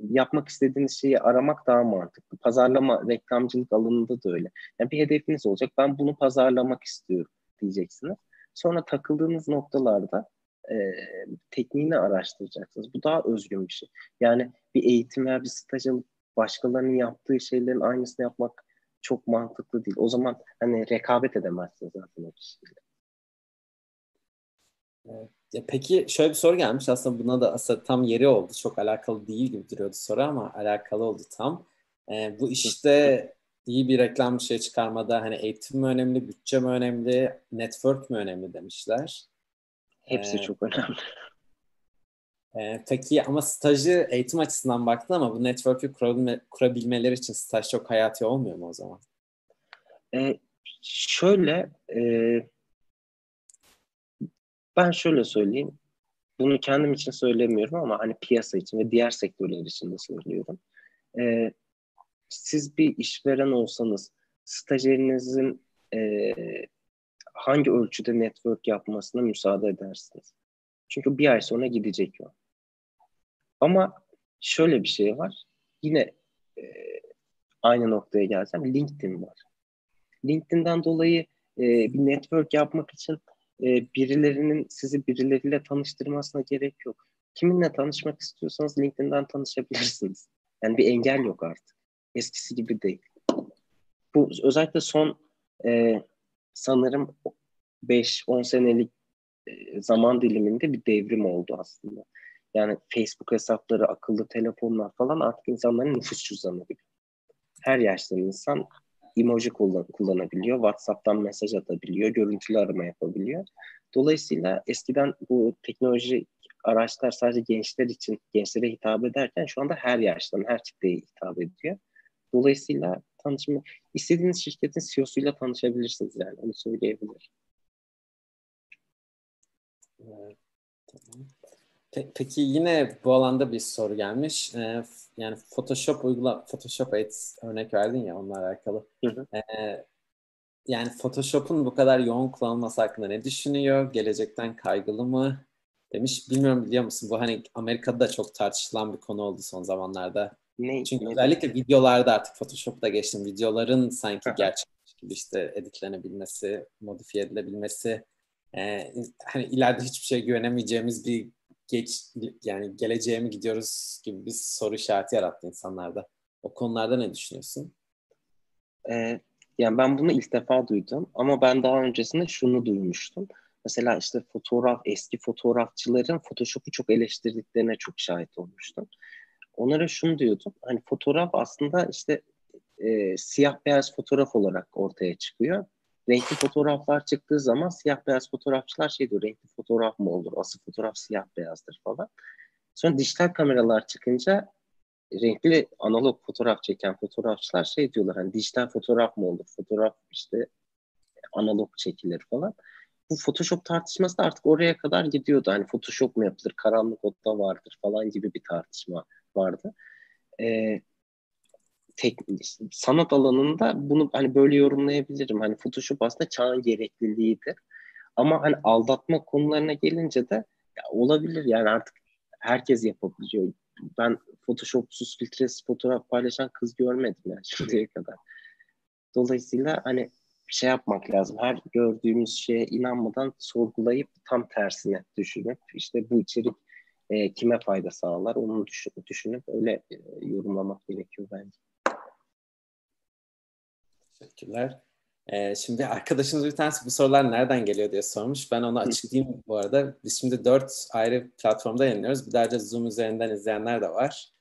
yapmak istediğiniz şeyi aramak daha mantıklı. Pazarlama, reklamcılık alanında da öyle. Yani bir hedefiniz olacak. Ben bunu pazarlamak istiyorum diyeceksiniz. Sonra takıldığınız noktalarda e, tekniğini araştıracaksınız. Bu daha özgün bir şey. Yani bir eğitim veya bir staj alıp başkalarının yaptığı şeylerin aynısını yapmak çok mantıklı değil. O zaman hani rekabet edemezsiniz zaten o kişiyle. Evet. Peki şöyle bir soru gelmiş aslında buna da aslında tam yeri oldu. Çok alakalı değil gibi duruyordu soru ama alakalı oldu tam. Ee, bu işte iyi bir reklam bir şey çıkarmada hani eğitim mi önemli, bütçe mi önemli, network mi önemli demişler. Hepsi ee, çok önemli. E, peki ama stajı eğitim açısından baktın ama bu network'ü kurabilme, kurabilmeleri için staj çok hayati olmuyor mu o zaman? E, şöyle e, ben şöyle söyleyeyim. Bunu kendim için söylemiyorum ama hani piyasa için ve diğer sektörler için de söylüyorum. E, siz bir işveren olsanız stajyerinizin e, hangi ölçüde network yapmasına müsaade edersiniz? Çünkü bir ay sonra gidecek o. Ama şöyle bir şey var. Yine e, aynı noktaya gelsem LinkedIn var. LinkedIn'den dolayı e, bir network yapmak için e, birilerinin sizi birileriyle tanıştırmasına gerek yok. Kiminle tanışmak istiyorsanız LinkedIn'den tanışabilirsiniz. Yani bir engel yok artık. Eskisi gibi değil. Bu özellikle son e, sanırım 5-10 senelik e, zaman diliminde bir devrim oldu aslında. Yani Facebook hesapları, akıllı telefonlar falan artık insanların nüfus cüzdanı gibi. Her yaşta insan emoji kullan kullanabiliyor, WhatsApp'tan mesaj atabiliyor, görüntülü arama yapabiliyor. Dolayısıyla eskiden bu teknoloji araçlar sadece gençler için, gençlere hitap ederken şu anda her yaştan, her kitleye hitap ediyor. Dolayısıyla tanışma, istediğiniz şirketin CEO'suyla tanışabilirsiniz yani onu söyleyebilirim. Evet, tamam. Pe- peki yine bu alanda bir soru gelmiş. Ee, yani Photoshop uygula Photoshop Ads örnek verdin ya onunla alakalı. Hı hı. Ee, yani Photoshop'un bu kadar yoğun kullanılması hakkında ne düşünüyor? Gelecekten kaygılı mı? Demiş. Bilmiyorum biliyor musun? Bu hani Amerika'da da çok tartışılan bir konu oldu son zamanlarda. Ne? Çünkü ne? özellikle videolarda artık Photoshop'ta geçtim. Videoların sanki gerçek gibi işte editlenebilmesi, modifiye edilebilmesi. Ee, hani ileride hiçbir şey güvenemeyeceğimiz bir geç yani geleceğe mi gidiyoruz gibi bir soru işareti yarattı insanlarda. O konularda ne düşünüyorsun? Ee, yani ben bunu ilk defa duydum ama ben daha öncesinde şunu duymuştum. Mesela işte fotoğraf, eski fotoğrafçıların Photoshop'u çok eleştirdiklerine çok şahit olmuştum. Onlara şunu diyordum. Hani fotoğraf aslında işte e, siyah beyaz fotoğraf olarak ortaya çıkıyor. Renkli fotoğraflar çıktığı zaman siyah beyaz fotoğrafçılar şey diyor renkli fotoğraf mı olur? Asıl fotoğraf siyah beyazdır falan. Sonra dijital kameralar çıkınca renkli analog fotoğraf çeken fotoğrafçılar şey diyorlar hani dijital fotoğraf mı olur? Fotoğraf işte analog çekilir falan. Bu Photoshop tartışması da artık oraya kadar gidiyordu. Hani Photoshop mu yapılır, karanlık oda vardır falan gibi bir tartışma vardı. Ee, tek, sanat alanında bunu hani böyle yorumlayabilirim. Hani Photoshop aslında çağın gerekliliğidir. Ama hani aldatma konularına gelince de ya olabilir yani artık herkes yapabiliyor. Ben Photoshop'suz filtresiz fotoğraf paylaşan kız görmedim yani şimdiye kadar. Dolayısıyla hani şey yapmak lazım. Her gördüğümüz şeye inanmadan sorgulayıp tam tersine düşünüp işte bu içerik e, kime fayda sağlar onu düşün, düşünüp öyle e, yorumlamak gerekiyor bence. Teşekkürler. Ee, şimdi arkadaşımız bir tanesi bu sorular nereden geliyor diye sormuş. Ben onu açıklayayım bu arada. Biz şimdi dört ayrı platformda yayınlıyoruz. Bir de ayrıca Zoom üzerinden izleyenler de var.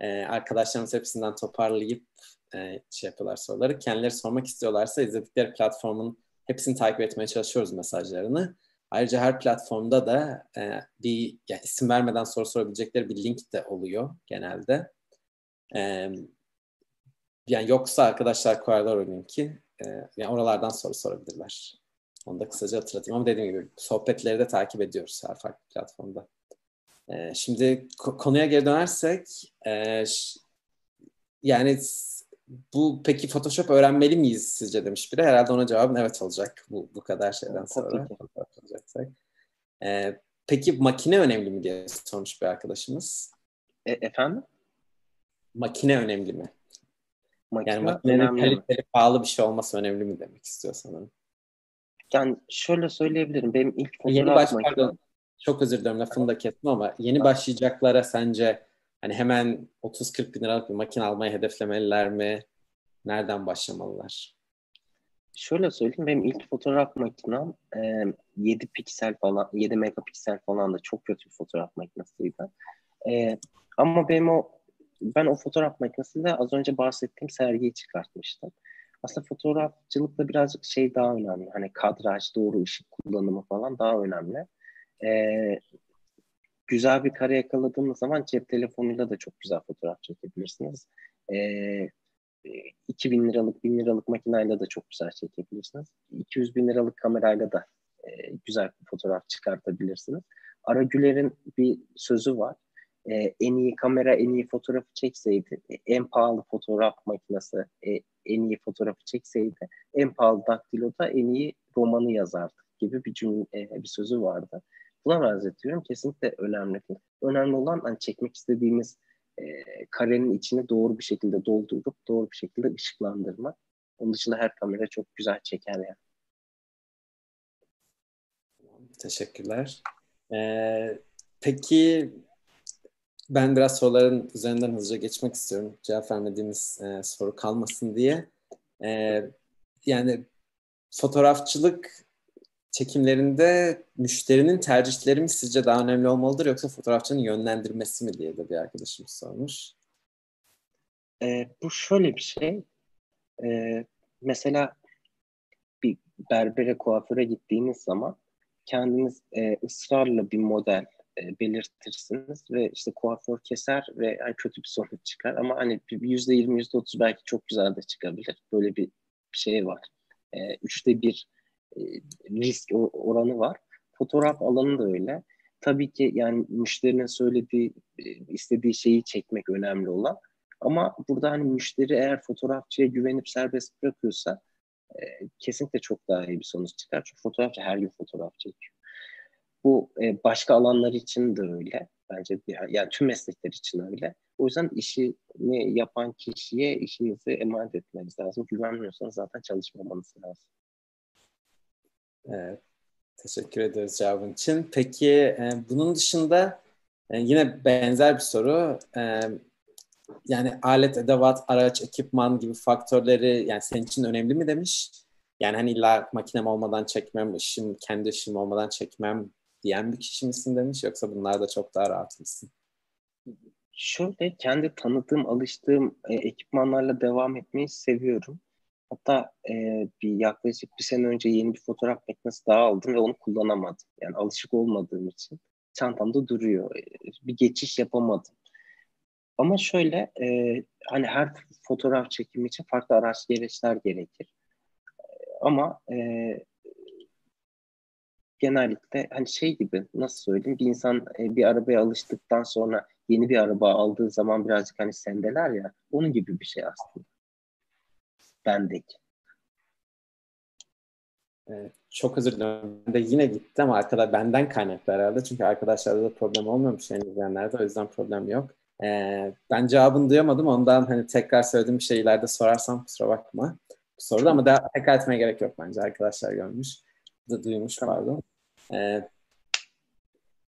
Ee, arkadaşlarımız hepsinden toparlayıp e, şey yapıyorlar soruları. Kendileri sormak istiyorlarsa izledikleri platformun hepsini takip etmeye çalışıyoruz mesajlarını. Ayrıca her platformda da e, bir yani isim vermeden soru sorabilecekleri bir link de oluyor genelde. E, yani yoksa arkadaşlar koyarlar o linki. E, yani oralardan soru sorabilirler. Onu da kısaca hatırlatayım. Ama dediğim gibi sohbetleri de takip ediyoruz her farklı platformda. E, şimdi konuya geri dönersek e, yani bu peki Photoshop öğrenmeli miyiz sizce demiş biri. Herhalde ona cevabın evet olacak bu, bu kadar şeyden sonra. Olacaksak. Ee, peki makine önemli mi diye sormuş bir arkadaşımız. E, efendim? Makine önemli mi? Makine yani makinenin kaliteli pahalı bir şey olması önemli mi demek istiyor sanırım. Yani şöyle söyleyebilirim. Benim ilk fotoğraf yeni baş, makine... pardon, çok özür dilerim lafını da kestim ama yeni başlayacaklara sence Hani hemen 30-40 bin liralık bir makine almayı hedeflemeliler mi? Nereden başlamalılar? Şöyle söyleyeyim benim ilk fotoğraf makinem e, 7 piksel falan 7 megapiksel falan da çok kötü bir fotoğraf makinesiydi. E, ama benim o ben o fotoğraf makinesinde az önce bahsettiğim sergiyi çıkartmıştım. Aslında fotoğrafçılıkta birazcık şey daha önemli. Hani kadraj, doğru ışık kullanımı falan daha önemli. E, güzel bir kare yakaladığınız zaman cep telefonuyla da çok güzel fotoğraf çekebilirsiniz. Ee, 2000 liralık, 1000 liralık makinayla da çok güzel çekebilirsiniz. 200 bin liralık kamerayla da e, güzel bir fotoğraf çıkartabilirsiniz. Ara Güler'in bir sözü var. E, en iyi kamera en iyi fotoğrafı çekseydi, e, en pahalı fotoğraf makinesi e, en iyi fotoğrafı çekseydi, en pahalı daktilo da en iyi romanı yazardı gibi bir cümle, e, bir sözü vardı buna benzetiyorum. Kesinlikle önemli değil. Önemli olan hani çekmek istediğimiz e, karenin içini doğru bir şekilde doldurup doğru bir şekilde ışıklandırmak. Onun dışında her kamera çok güzel çeker yani. Teşekkürler. Ee, peki ben biraz soruların üzerinden hızlıca geçmek istiyorum. Cevap vermediğimiz e, soru kalmasın diye. E, yani fotoğrafçılık çekimlerinde müşterinin tercihleri mi sizce daha önemli olmalıdır yoksa fotoğrafçının yönlendirmesi mi diye de bir arkadaşımız sormuş. E, bu şöyle bir şey. E, mesela bir berbere, kuaföre gittiğiniz zaman kendiniz e, ısrarla bir model e, belirtirsiniz ve işte kuaför keser ve yani kötü bir sonuç çıkar. Ama hani yüzde yirmi yüzde otuz belki çok güzel de çıkabilir. Böyle bir şey var. E, üçte bir e, risk oranı var. Fotoğraf alanı da öyle. Tabii ki yani müşterinin söylediği e, istediği şeyi çekmek önemli olan. Ama burada hani müşteri eğer fotoğrafçıya güvenip serbest bırakıyorsa e, kesinlikle çok daha iyi bir sonuç çıkar. Çünkü fotoğrafçı her gün fotoğraf çekiyor bu e, başka alanlar için de öyle. Bence yani tüm meslekler için öyle. O yüzden işini yapan kişiye işinizi emanet etmeniz lazım. Güvenmiyorsanız zaten çalışmamanız lazım. Evet. Teşekkür ederiz cevabın için. Peki e, bunun dışında e, yine benzer bir soru. E, yani alet, edevat, araç, ekipman gibi faktörleri yani senin için önemli mi demiş? Yani hani illa makinem olmadan çekmem, işim, kendi işim olmadan çekmem diyen bir kişi misin demiş yoksa bunlarda çok daha rahat mısın? Şöyle kendi tanıdığım, alıştığım e, ekipmanlarla devam etmeyi seviyorum. Hatta e, bir yaklaşık bir sene önce yeni bir fotoğraf makinesi daha aldım ve onu kullanamadım. Yani alışık olmadığım için çantamda duruyor. E, bir geçiş yapamadım. Ama şöyle e, hani her fotoğraf çekimi için farklı araç gereçler gerekir. E, ama e, genellikle hani şey gibi nasıl söyleyeyim bir insan e, bir arabaya alıştıktan sonra yeni bir araba aldığı zaman birazcık hani sendeler ya onun gibi bir şey aslında. Bendeki. Evet, çok özür dilerim. Ben de yine gitti ama arkada benden kaynaklı herhalde. Çünkü arkadaşlarda da problem olmuyormuş yani izleyenlerde. O yüzden problem yok. Ee, ben cevabını duyamadım. Ondan hani tekrar söylediğim bir şey ileride sorarsam kusura bakma. Bu soruda ama daha tekrar etmeye gerek yok bence. Arkadaşlar görmüş da duymuş pardon. Ee,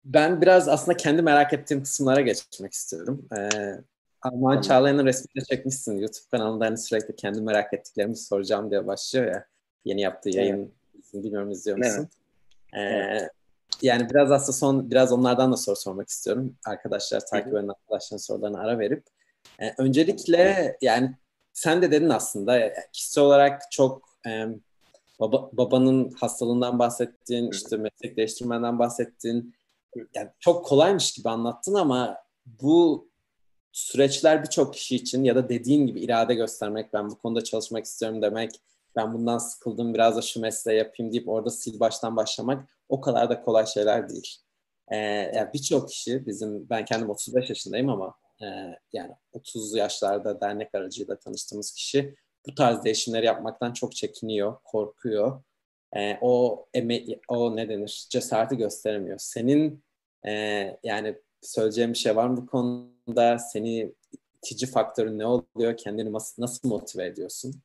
ben biraz aslında kendi merak ettiğim kısımlara geçmek istiyorum. Ee, Armağan tamam. Çağlayan'ın resmini çekmişsin. YouTube kanalında hani sürekli kendi merak ettiklerimi soracağım diye başlıyor ya. Yeni yaptığı yayın. Evet. Bilmiyorum izliyor musun? Evet. Ee, yani biraz aslında son biraz onlardan da soru sormak istiyorum. Arkadaşlar takip eden arkadaşların sorularını ara verip. Ee, öncelikle yani sen de dedin aslında kişisel olarak çok e, baba, babanın hastalığından bahsettin, işte meslek değiştirmenden bahsettin. Yani çok kolaymış gibi anlattın ama bu süreçler birçok kişi için ya da dediğin gibi irade göstermek, ben bu konuda çalışmak istiyorum demek, ben bundan sıkıldım biraz da şu mesleği yapayım deyip orada sil baştan başlamak o kadar da kolay şeyler değil. Ee, yani birçok kişi bizim, ben kendim 35 yaşındayım ama e, yani 30 yaşlarda dernek aracıyla tanıştığımız kişi bu tarz değişimleri yapmaktan çok çekiniyor, korkuyor. E, o eme o ne denir? Cesareti gösteremiyor. Senin e, yani söyleyeceğim bir şey var mı bu konuda? Seni itici faktörün ne oluyor? Kendini nasıl, nasıl motive ediyorsun?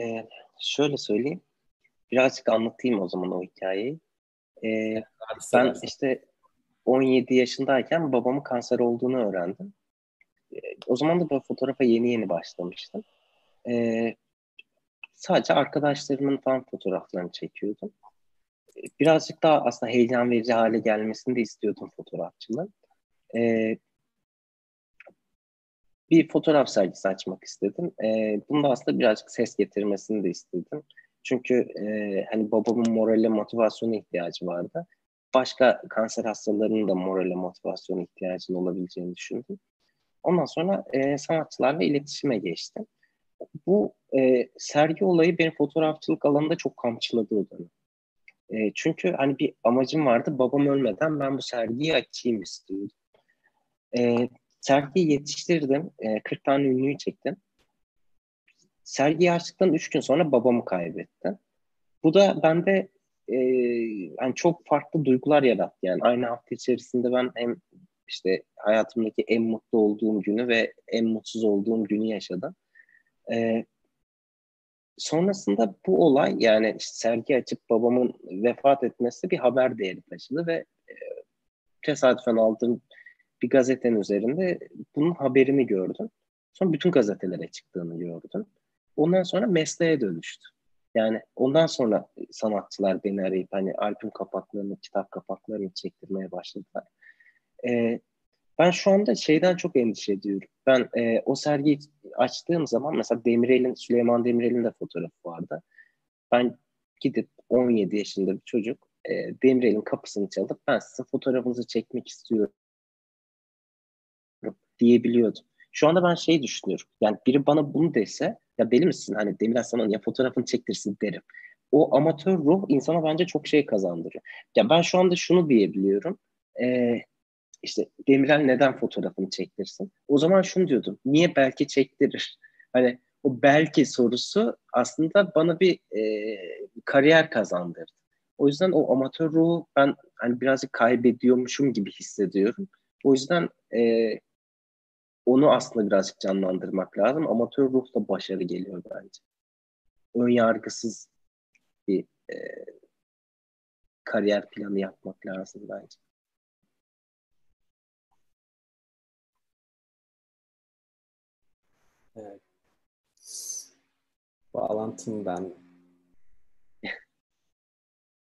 Ee, şöyle söyleyeyim. Birazcık anlatayım o zaman o hikayeyi. Ee, ben işte 17 yaşındayken babamın kanser olduğunu öğrendim o zaman da böyle fotoğrafa yeni yeni başlamıştım. Ee, sadece arkadaşlarımın falan fotoğraflarını çekiyordum. Birazcık daha aslında heyecan verici hale gelmesini de istiyordum fotoğrafçılığın. Ee, bir fotoğraf sergisi açmak istedim. Ee, bunu da aslında birazcık ses getirmesini de istedim. Çünkü e, hani babamın morale motivasyonu ihtiyacı vardı. Başka kanser hastalarının da morale motivasyonu ihtiyacının olabileceğini düşündüm. Ondan sonra e, sanatçılarla iletişime geçtim. Bu e, sergi olayı beni fotoğrafçılık alanında çok kamçıladı o dönem. E, çünkü hani bir amacım vardı. Babam ölmeden ben bu sergiyi açayım istiyordum. E, sergiyi yetiştirdim. E, 40 tane ünlüyü çektim. Sergiyi açtıktan 3 gün sonra babamı kaybettim. Bu da bende e, yani çok farklı duygular yarattı. Yani aynı hafta içerisinde ben hem işte hayatımdaki en mutlu olduğum günü ve en mutsuz olduğum günü yaşadım. Ee, sonrasında bu olay yani işte sergi açıp babamın vefat etmesi bir haber değeri taşıdı ve e, tesadüfen aldığım bir gazetenin üzerinde bunun haberini gördüm. Sonra bütün gazetelere çıktığını gördüm. Ondan sonra mesleğe dönüştü. Yani ondan sonra sanatçılar beni arayıp hani albüm kapaklarını, kitap kapaklarını çektirmeye başladılar. E, ben şu anda şeyden çok endişe ediyorum. Ben e, o sergiyi açtığım zaman mesela Demirel'in, Süleyman Demirel'in de fotoğrafı vardı. Ben gidip 17 yaşında bir çocuk e, Demirel'in kapısını çalıp ben sizin fotoğrafınızı çekmek istiyorum diyebiliyordum. Şu anda ben şey düşünüyorum. Yani biri bana bunu dese ya deli misin? Hani Demirel sana ya fotoğrafını çektirsin derim. O amatör ruh insana bence çok şey kazandırıyor. Ya ben şu anda şunu diyebiliyorum. Ee, işte Demirel neden fotoğrafını çektirsin? O zaman şunu diyordum. Niye belki çektirir? Hani o belki sorusu aslında bana bir e, kariyer kazandırdı. O yüzden o amatör ruhu ben hani birazcık kaybediyormuşum gibi hissediyorum. O yüzden e, onu aslında birazcık canlandırmak lazım. Amatör ruhla başarı geliyor bence. Ön yargısız bir e, kariyer planı yapmak lazım bence. Bağlantım ben.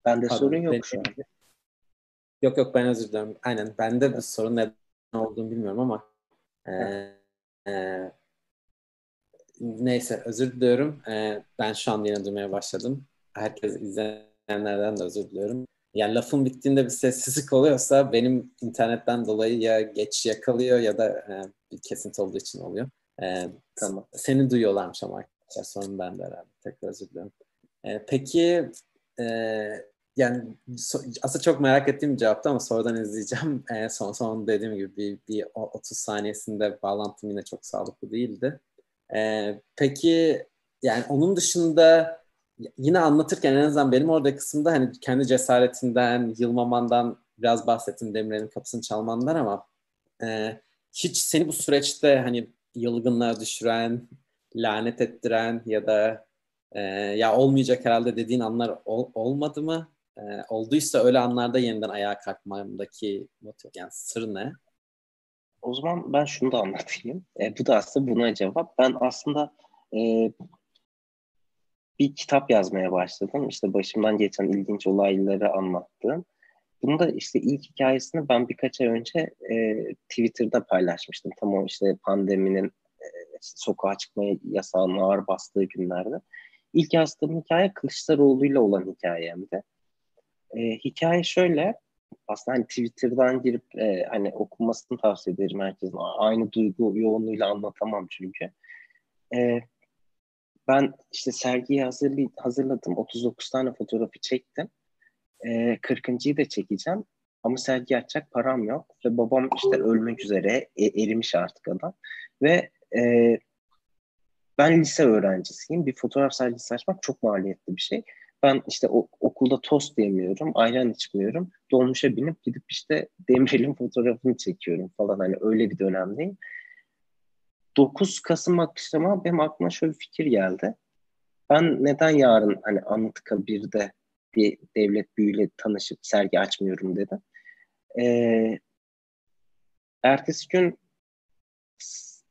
Bende Pardon, sorun yok şu an. Yok yok ben özür dilerim. Aynen bende bir sorun neden olduğunu bilmiyorum ama e, e, neyse özür diliyorum. E, ben şu an yine duymaya başladım. Herkes izleyenlerden de özür diliyorum. Yani lafın bittiğinde bir sessizlik oluyorsa benim internetten dolayı ya geç yakalıyor ya da e, bir kesinti olduğu için oluyor. E, tamam. Seni duyuyorlarmış ama arkadaşlar sorun bende herhalde. Tekrar özür diliyorum. E, peki e, yani so, aslında çok merak ettiğim bir cevaptı ama sonradan izleyeceğim. E, son son dediğim gibi bir, bir 30 saniyesinde bağlantım yine çok sağlıklı değildi. E, peki yani onun dışında yine anlatırken en azından benim orada kısımda hani kendi cesaretinden, yılmamandan biraz bahsettim Demirel'in kapısını çalmandan ama e, hiç seni bu süreçte hani yılgınlığa düşüren, lanet ettiren ya da e, ya olmayacak herhalde dediğin anlar ol, olmadı mı? E, olduysa öyle anlarda yeniden ayağa kalkmamdaki motiv yani sır ne? O zaman ben şunu da anlatayım. E, bu da aslında buna cevap. Ben aslında e, bir kitap yazmaya başladım. İşte başımdan geçen ilginç olayları anlattığım. Bunu da işte ilk hikayesini ben birkaç ay önce e, Twitter'da paylaşmıştım. Tam o işte pandeminin e, sokağa çıkma yasağının ağır bastığı günlerde. İlk yazdığım hikaye Kılıçdaroğlu ile olan hikayemdi. E, hikaye şöyle, aslında hani Twitter'dan girip e, hani okunmasını tavsiye ederim herkesin. Aynı duygu yoğunluğuyla anlatamam çünkü. E, ben işte sergiyi hazırlı, hazırladım. 39 tane fotoğrafı çektim. E, 40.yı da çekeceğim. Ama sergi açacak param yok. Ve babam işte ölmek üzere e, erimiş artık adam. Ve e, ben lise öğrencisiyim. Bir fotoğraf sergisi açmak çok maliyetli bir şey. Ben işte o, okulda tost yemiyorum, ayran içmiyorum. Dolmuşa binip gidip işte Demirel'in fotoğrafını çekiyorum falan. Hani öyle bir dönemdeyim. 9 Kasım akşama benim aklıma şöyle bir fikir geldi. Ben neden yarın hani Anıtkabir'de bir devlet büyüyle tanışıp sergi açmıyorum dedim. Ee, ertesi gün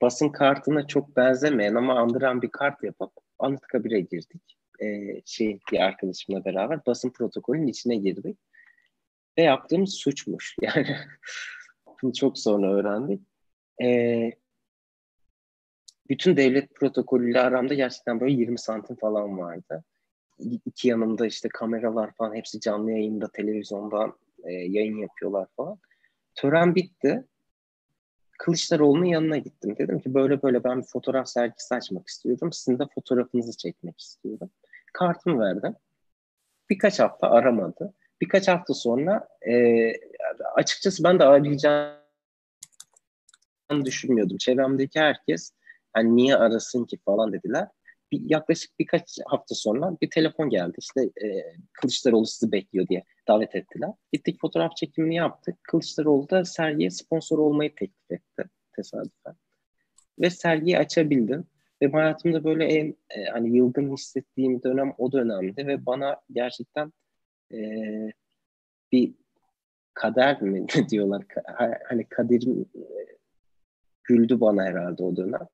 basın kartına çok benzemeyen ama andıran bir kart yapıp Anıtkabir'e girdik. Ee, şey bir arkadaşımla beraber basın protokolünün içine girdik. Ve yaptığımız suçmuş. Yani bunu çok sonra öğrendik. Ee, bütün devlet protokolüyle aramda gerçekten böyle 20 santim falan vardı. İki yanımda işte kameralar falan hepsi canlı yayında televizyondan e, yayın yapıyorlar falan. Tören bitti. Kılıçdaroğlu'nun yanına gittim. Dedim ki böyle böyle ben bir fotoğraf sergisi açmak istiyorum. Sizin de fotoğrafınızı çekmek istiyorum. Kartımı verdim. Birkaç hafta aramadı. Birkaç hafta sonra e, açıkçası ben de arayacağını düşünmüyordum. Çevremdeki herkes hani niye arasın ki falan dediler. Bir, yaklaşık birkaç hafta sonra bir telefon geldi. İşte e, Kılıçdaroğlu sizi bekliyor diye davet ettiler. Gittik fotoğraf çekimini yaptık. Kılıçdaroğlu da sergiye sponsor olmayı teklif etti tesadüfen. Ve sergiyi açabildim. Ve hayatımda böyle en e, hani yılgın hissettiğim dönem o dönemdi ve bana gerçekten e, bir kader mi diyorlar hani kaderim e, güldü bana herhalde o dönem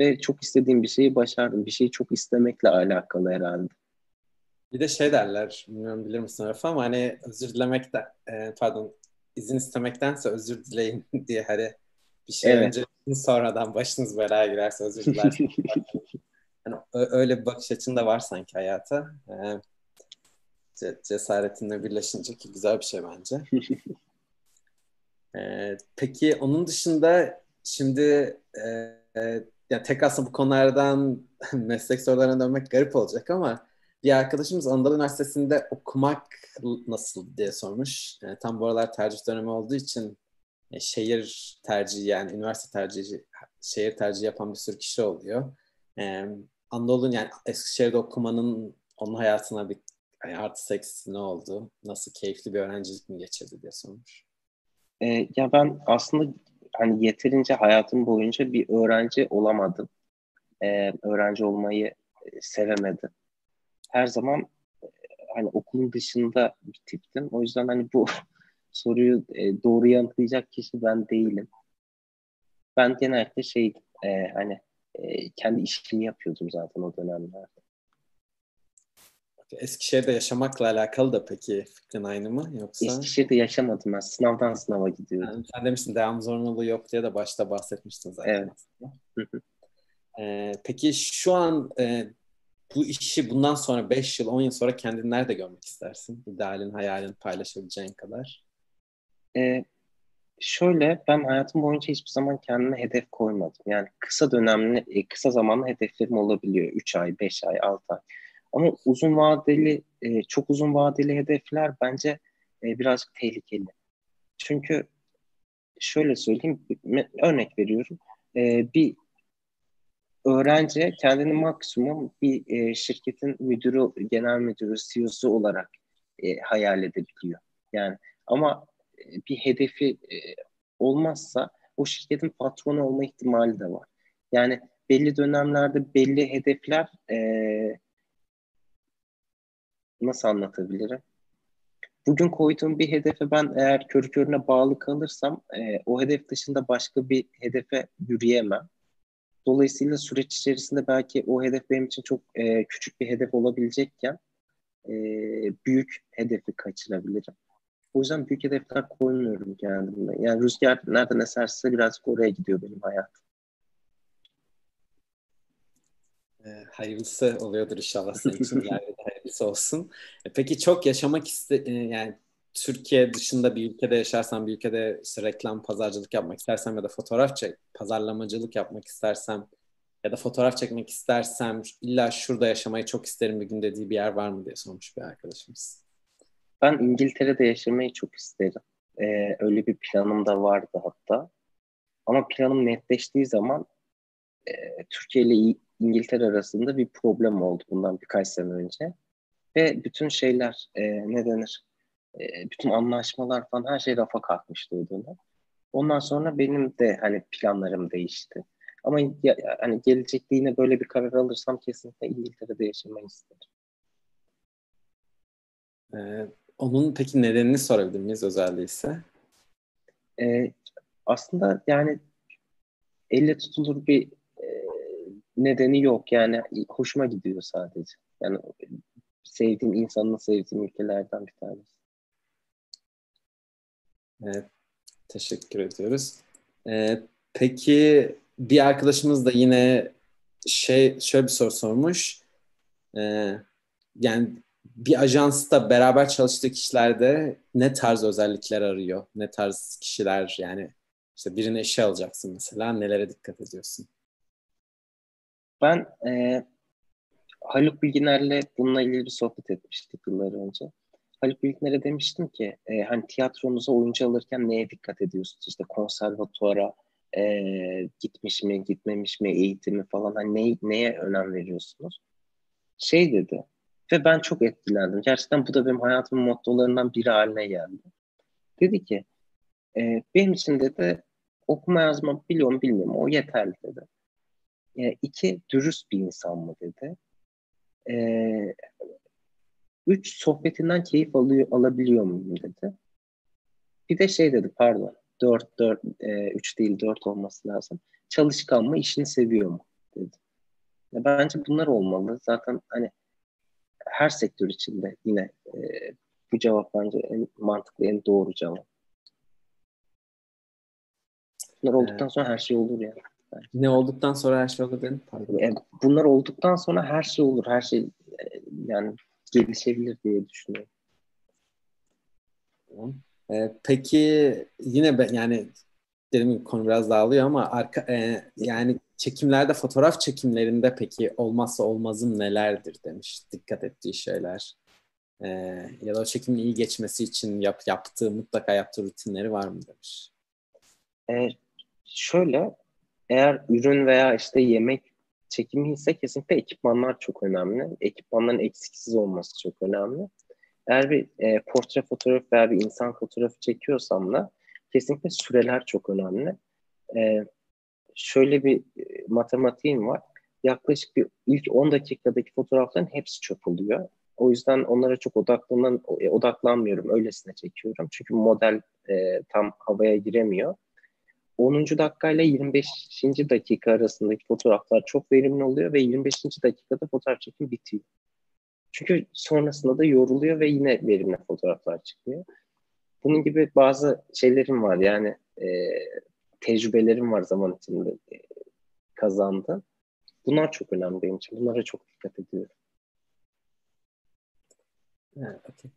ve çok istediğim bir şeyi başardım. Bir şeyi çok istemekle alakalı herhalde. Bir de şey derler, bilmiyorum bilir misin Arif ama hani özür dilemek de, e, pardon izin istemektense özür dileyin diye hani bir şey evet. önce sonradan başınız belaya girerse özür dilersiniz. yani öyle bir bakış açın da var sanki hayata. Ee, cesaretinle birleşince ki güzel bir şey bence. ee, peki onun dışında şimdi e, e, ya tek aslında bu konulardan meslek sorularına dönmek garip olacak ama bir arkadaşımız Anadolu Üniversitesi'nde okumak nasıl diye sormuş. Yani tam bu aralar tercih dönemi olduğu için e, şehir tercihi yani üniversite tercihi şehir tercihi yapan bir sürü kişi oluyor. Ee, Anadolu'nun yani Eskişehir'de okumanın onun hayatına bir yani artı eksi ne oldu? Nasıl keyifli bir öğrencilik mi geçirdi diye sormuş. Ee, ya ben aslında hani yeterince hayatım boyunca bir öğrenci olamadım. Ee, öğrenci olmayı e, sevemedim. Her zaman e, hani okulun dışında bir tiptim. O yüzden hani bu soruyu e, doğru yanıtlayacak kişi ben değilim. Ben genellikle şey e, hani e, kendi işimi yapıyordum zaten o dönemlerde. Eskişehir'de yaşamakla alakalı da peki fikrin aynı mı yoksa? Eskişehir'de yaşamadım ben. Sınavdan sınava gidiyordum. Yani sen demiştin devam zorunluluğu yok diye de başta bahsetmiştin zaten. Evet. ee, peki şu an e, bu işi bundan sonra 5 yıl, 10 yıl sonra kendini nerede görmek istersin? İdealin, hayalin paylaşabileceğin kadar. Ee, şöyle ben hayatım boyunca hiçbir zaman kendime hedef koymadım. Yani kısa dönemli, e, kısa zamanlı hedeflerim olabiliyor. 3 ay, 5 ay, 6 ay. Ama uzun vadeli, e, çok uzun vadeli hedefler bence e, birazcık tehlikeli. Çünkü şöyle söyleyeyim, örnek veriyorum. E, bir öğrenci kendini maksimum bir e, şirketin müdürü, genel müdürü, CEO'su olarak e, hayal edebiliyor. Yani ama e, bir hedefi e, olmazsa o şirketin patronu olma ihtimali de var. Yani belli dönemlerde belli hedefler e, nasıl anlatabilirim? Bugün koyduğum bir hedefe ben eğer körü körüne bağlı kalırsam e, o hedef dışında başka bir hedefe yürüyemem. Dolayısıyla süreç içerisinde belki o hedef benim için çok e, küçük bir hedef olabilecekken e, büyük hedefi kaçırabilirim. O yüzden büyük hedefler koymuyorum kendime. Yani rüzgar nereden eserse birazcık oraya gidiyor benim hayatım. E, hayırlısı oluyordur inşallah senin için. Yani hayırlısı olsun. E, peki çok yaşamak iste e, yani Türkiye dışında bir ülkede yaşarsam, bir ülkede işte reklam, pazarcılık yapmak istersem ya da fotoğraf çek, pazarlamacılık yapmak istersem ya da fotoğraf çekmek istersem illa şurada yaşamayı çok isterim bir gün dediği bir yer var mı diye sormuş bir arkadaşımız. Ben İngiltere'de yaşamayı çok isterim. Ee, öyle bir planım da vardı hatta. Ama planım netleştiği zaman e, Türkiye ile İngiltere arasında bir problem oldu bundan birkaç sene önce. Ve bütün şeyler e, ne denir? E, bütün anlaşmalar falan her şey rafa kalkmıştı o dönem. Ondan sonra benim de hani planlarım değişti. Ama ya, hani gelecekte yine böyle bir karar alırsam kesinlikle İngiltere'de yaşamayı isterim. Ee, onun peki nedenini sorabilir miyiz özelliğiyse? Ee, aslında yani elle tutulur bir nedeni yok. Yani hoşuma gidiyor sadece. Yani sevdiğim insanın sevdiğim ülkelerden bir tanesi. Evet, teşekkür ediyoruz. Ee, peki bir arkadaşımız da yine şey şöyle bir soru sormuş. Ee, yani bir ajansta beraber çalıştığı kişilerde ne tarz özellikler arıyor? Ne tarz kişiler yani işte birine işe alacaksın mesela nelere dikkat ediyorsun? Ben e, Haluk Bilginer'le bununla ilgili bir sohbet etmiştik yıllar önce. Haluk Bilginer'e demiştim ki e, hani tiyatronuza oyuncu alırken neye dikkat ediyorsunuz? İşte konservatuara e, gitmiş mi, gitmemiş mi, eğitimi falan hani ne, neye önem veriyorsunuz? Şey dedi ve ben çok etkilendim. Gerçekten bu da benim hayatımın mottolarından biri haline geldi. Dedi ki e, benim için dedi okuma yazma biliyorum bilmiyorum o yeterli dedi. E, iki, dürüst bir insan mı dedi. E, üç, sohbetinden keyif alıyor, alabiliyor muyum dedi. Bir de şey dedi pardon. Dört, dört, e, üç değil dört olması lazım. Çalışkan mı, işini seviyor mu dedi. Ya bence bunlar olmalı. Zaten hani her sektör içinde yine e, bu cevap bence en mantıklı, en doğru cevap. Bunlar olduktan sonra her şey olur yani. Ne olduktan sonra her şey. Pardon. Yani bunlar olduktan sonra her şey olur. Her şey e, yani gelişebilir diye düşünüyorum. Ee, peki yine ben, yani dediğim gibi konu biraz dağılıyor ama arka, e, yani çekimlerde fotoğraf çekimlerinde peki olmazsa olmazım nelerdir demiş dikkat ettiği şeyler. Ee, ya da o çekimin iyi geçmesi için yap, yaptığı mutlaka yaptığı rutinleri var mı demiş. Ee, şöyle eğer ürün veya işte yemek çekimi ise kesinlikle ekipmanlar çok önemli. Ekipmanların eksiksiz olması çok önemli. Eğer bir e, portre fotoğrafı veya bir insan fotoğrafı çekiyorsam da kesinlikle süreler çok önemli. E, şöyle bir e, matematiğim var. Yaklaşık bir ilk 10 dakikadaki fotoğrafların hepsi çöp oluyor. O yüzden onlara çok odaklanan, e, odaklanmıyorum. Öylesine çekiyorum. Çünkü model e, tam havaya giremiyor. 10. dakika ile 25. dakika arasındaki fotoğraflar çok verimli oluyor ve 25. dakikada fotoğraf çekim bitiyor. Çünkü sonrasında da yoruluyor ve yine verimli fotoğraflar çıkıyor. Bunun gibi bazı şeylerim var yani e, tecrübelerim var zaman içinde e, kazandı. Bunlar çok önemli benim için. Bunlara çok dikkat ediyorum. Evet, okay.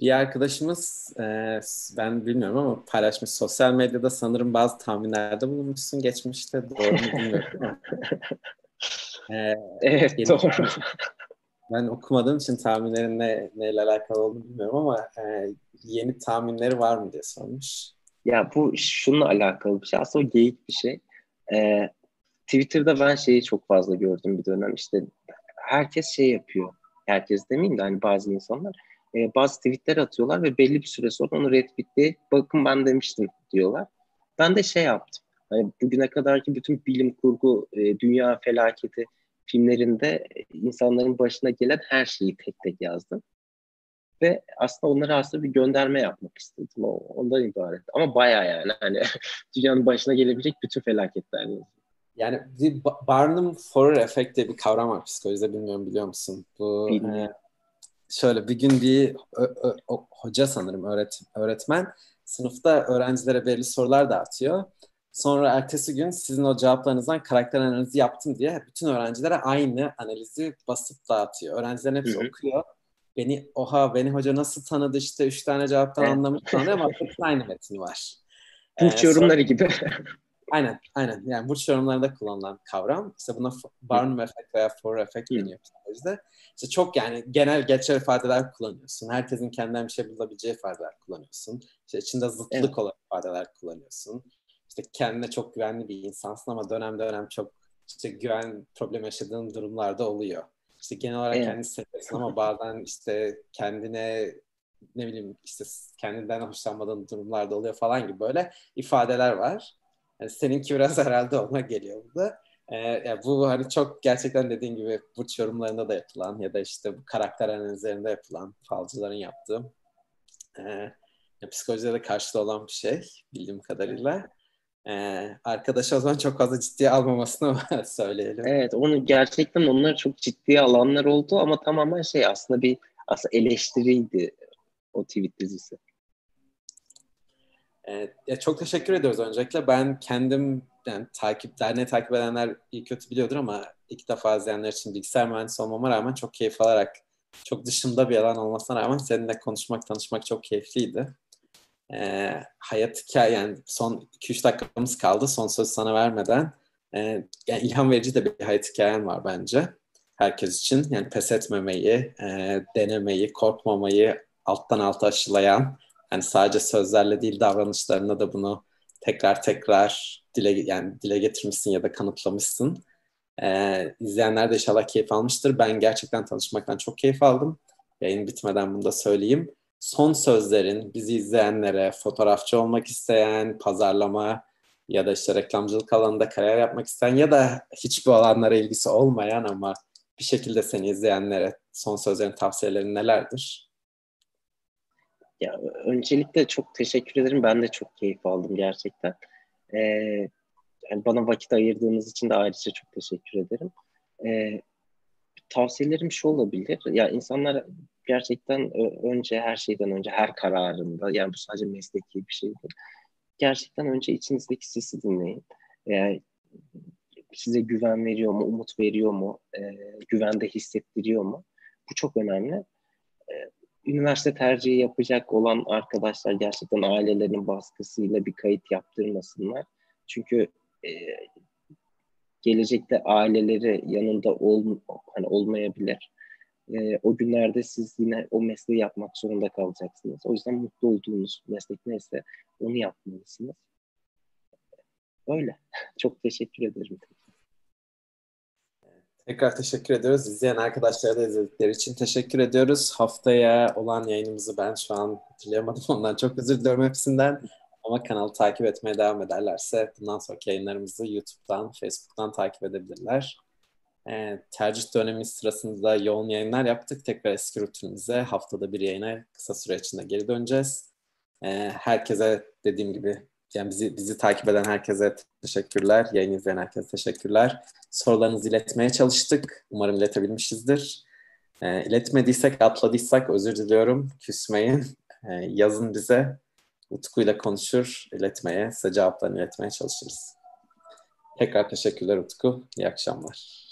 Bir arkadaşımız e, ben bilmiyorum ama paylaşmış sosyal medyada sanırım bazı tahminlerde bulunmuşsun geçmişte doğru mu bilmiyorum e, evet doğru. Ben okumadığım için tahminlerin ne, neyle alakalı olduğunu bilmiyorum ama e, yeni tahminleri var mı diye sormuş. Ya bu şununla alakalı bir şey. Aslında o geyik bir şey. Ee, Twitter'da ben şeyi çok fazla gördüm bir dönem. İşte herkes şey yapıyor. Herkes demeyeyim de hani bazı insanlar e, bazı tweetler atıyorlar ve belli bir süre sonra onu retweetleyip bakın ben demiştim diyorlar. Ben de şey yaptım. Hani bugüne kadarki bütün bilim kurgu, e, dünya felaketi filmlerinde insanların başına gelen her şeyi tek tek yazdım. Ve aslında onlara aslında bir gönderme yapmak istedim. O, ondan ibaret. Ama baya yani hani dünyanın başına gelebilecek bütün felaketler yazdım. Yani Barnum Forer Effect diye bir kavram var psikolojide bilmiyorum biliyor musun? Bu e, şöyle bir gün bir ö, ö, o, hoca sanırım öğret, öğretmen sınıfta öğrencilere belli sorular dağıtıyor. Sonra ertesi gün sizin o cevaplarınızdan karakter analizi yaptım diye bütün öğrencilere aynı analizi basıp dağıtıyor. Öğrencilerin hepsi Hı-hı. okuyor. Beni oha beni hoca nasıl tanıdı işte üç tane cevaptan anlamış sanıyor ama aynı metin var. Burç ee, yorumları sonra, gibi. Aynen aynen yani burç yorumlarında kullanılan kavram. İşte buna Barnum efekt veya for efekt deniyor psikolojide. İşte çok yani genel geçer ifadeler kullanıyorsun. Herkesin kendinden bir şey bulabileceği ifadeler kullanıyorsun. İşte içinde zıtlık evet. olan ifadeler kullanıyorsun işte kendine çok güvenli bir insansın ama dönem dönem çok işte güven problem yaşadığın durumlarda oluyor. İşte genel olarak evet. kendini seviyorsun ama bazen işte kendine ne bileyim işte kendinden hoşlanmadığın durumlarda oluyor falan gibi böyle ifadeler var. Yani seninki biraz herhalde ona geliyor burada. Ee, yani bu hani çok gerçekten dediğin gibi burç yorumlarında da yapılan ya da işte bu karakter analizlerinde yapılan falcıların yaptığı e, psikolojide de karşılığı olan bir şey bildiğim kadarıyla. Ee, arkadaş o zaman çok fazla ciddiye almamasını söyleyelim. Evet onu gerçekten onlar çok ciddiye alanlar oldu ama tamamen şey aslında bir aslında eleştiriydi o tweet dizisi. Evet, ya çok teşekkür ediyoruz öncelikle. Ben kendim yani takip, derneği takip edenler iyi kötü biliyordur ama ilk defa izleyenler için bilgisayar mühendisi olmama rağmen çok keyif alarak çok dışımda bir alan olmasına rağmen seninle konuşmak, tanışmak çok keyifliydi e, hayat hikaye yani son 2-3 dakikamız kaldı son söz sana vermeden. E, yani ilham verici de bir hayat hikayen var bence herkes için. Yani pes etmemeyi, e, denemeyi, korkmamayı alttan alta aşılayan yani sadece sözlerle değil davranışlarında da bunu tekrar tekrar dile yani dile getirmişsin ya da kanıtlamışsın. Ee, izleyenler de inşallah keyif almıştır. Ben gerçekten tanışmaktan çok keyif aldım. Yayın bitmeden bunu da söyleyeyim son sözlerin bizi izleyenlere, fotoğrafçı olmak isteyen, pazarlama ya da işte reklamcılık alanında kariyer yapmak isteyen ya da hiçbir alanlara ilgisi olmayan ama bir şekilde seni izleyenlere son sözlerin, tavsiyelerin nelerdir? Ya öncelikle çok teşekkür ederim. Ben de çok keyif aldım gerçekten. Ee, yani bana vakit ayırdığınız için de ayrıca çok teşekkür ederim. Ee, tavsiyelerim şu olabilir. Ya insanlar gerçekten önce her şeyden önce her kararında yani bu sadece mesleki bir şey değil. Gerçekten önce içinizdeki sesi dinleyin. Yani size güven veriyor mu, umut veriyor mu, e, güvende hissettiriyor mu? Bu çok önemli. Üniversite tercihi yapacak olan arkadaşlar gerçekten ailelerin baskısıyla bir kayıt yaptırmasınlar. Çünkü e, gelecekte aileleri yanında ol, hani olmayabilir. E, o günlerde siz yine o mesleği yapmak zorunda kalacaksınız. O yüzden mutlu olduğunuz meslek neyse onu yapmalısınız. Öyle. Çok teşekkür ederim. Tekrar teşekkür ediyoruz. İzleyen arkadaşlara da izledikleri için teşekkür ediyoruz. Haftaya olan yayınımızı ben şu an hatırlayamadım. Ondan çok özür diliyorum hepsinden. Ama kanalı takip etmeye devam ederlerse bundan sonraki yayınlarımızı YouTube'dan, Facebook'tan takip edebilirler. E, tercih dönemi sırasında yoğun yayınlar yaptık. Tekrar eski rutinimize haftada bir yayına kısa süre içinde geri döneceğiz. E, herkese dediğim gibi yani bizi bizi takip eden herkese teşekkürler. Yayın izleyen herkese teşekkürler. Sorularınızı iletmeye çalıştık. Umarım iletebilmişizdir. E, iletmediysek, atladıysak özür diliyorum. Küsmeyin. E, yazın bize. Utku'yla konuşur, iletmeye, size cevaplarını iletmeye çalışırız. Tekrar teşekkürler Utku. İyi akşamlar.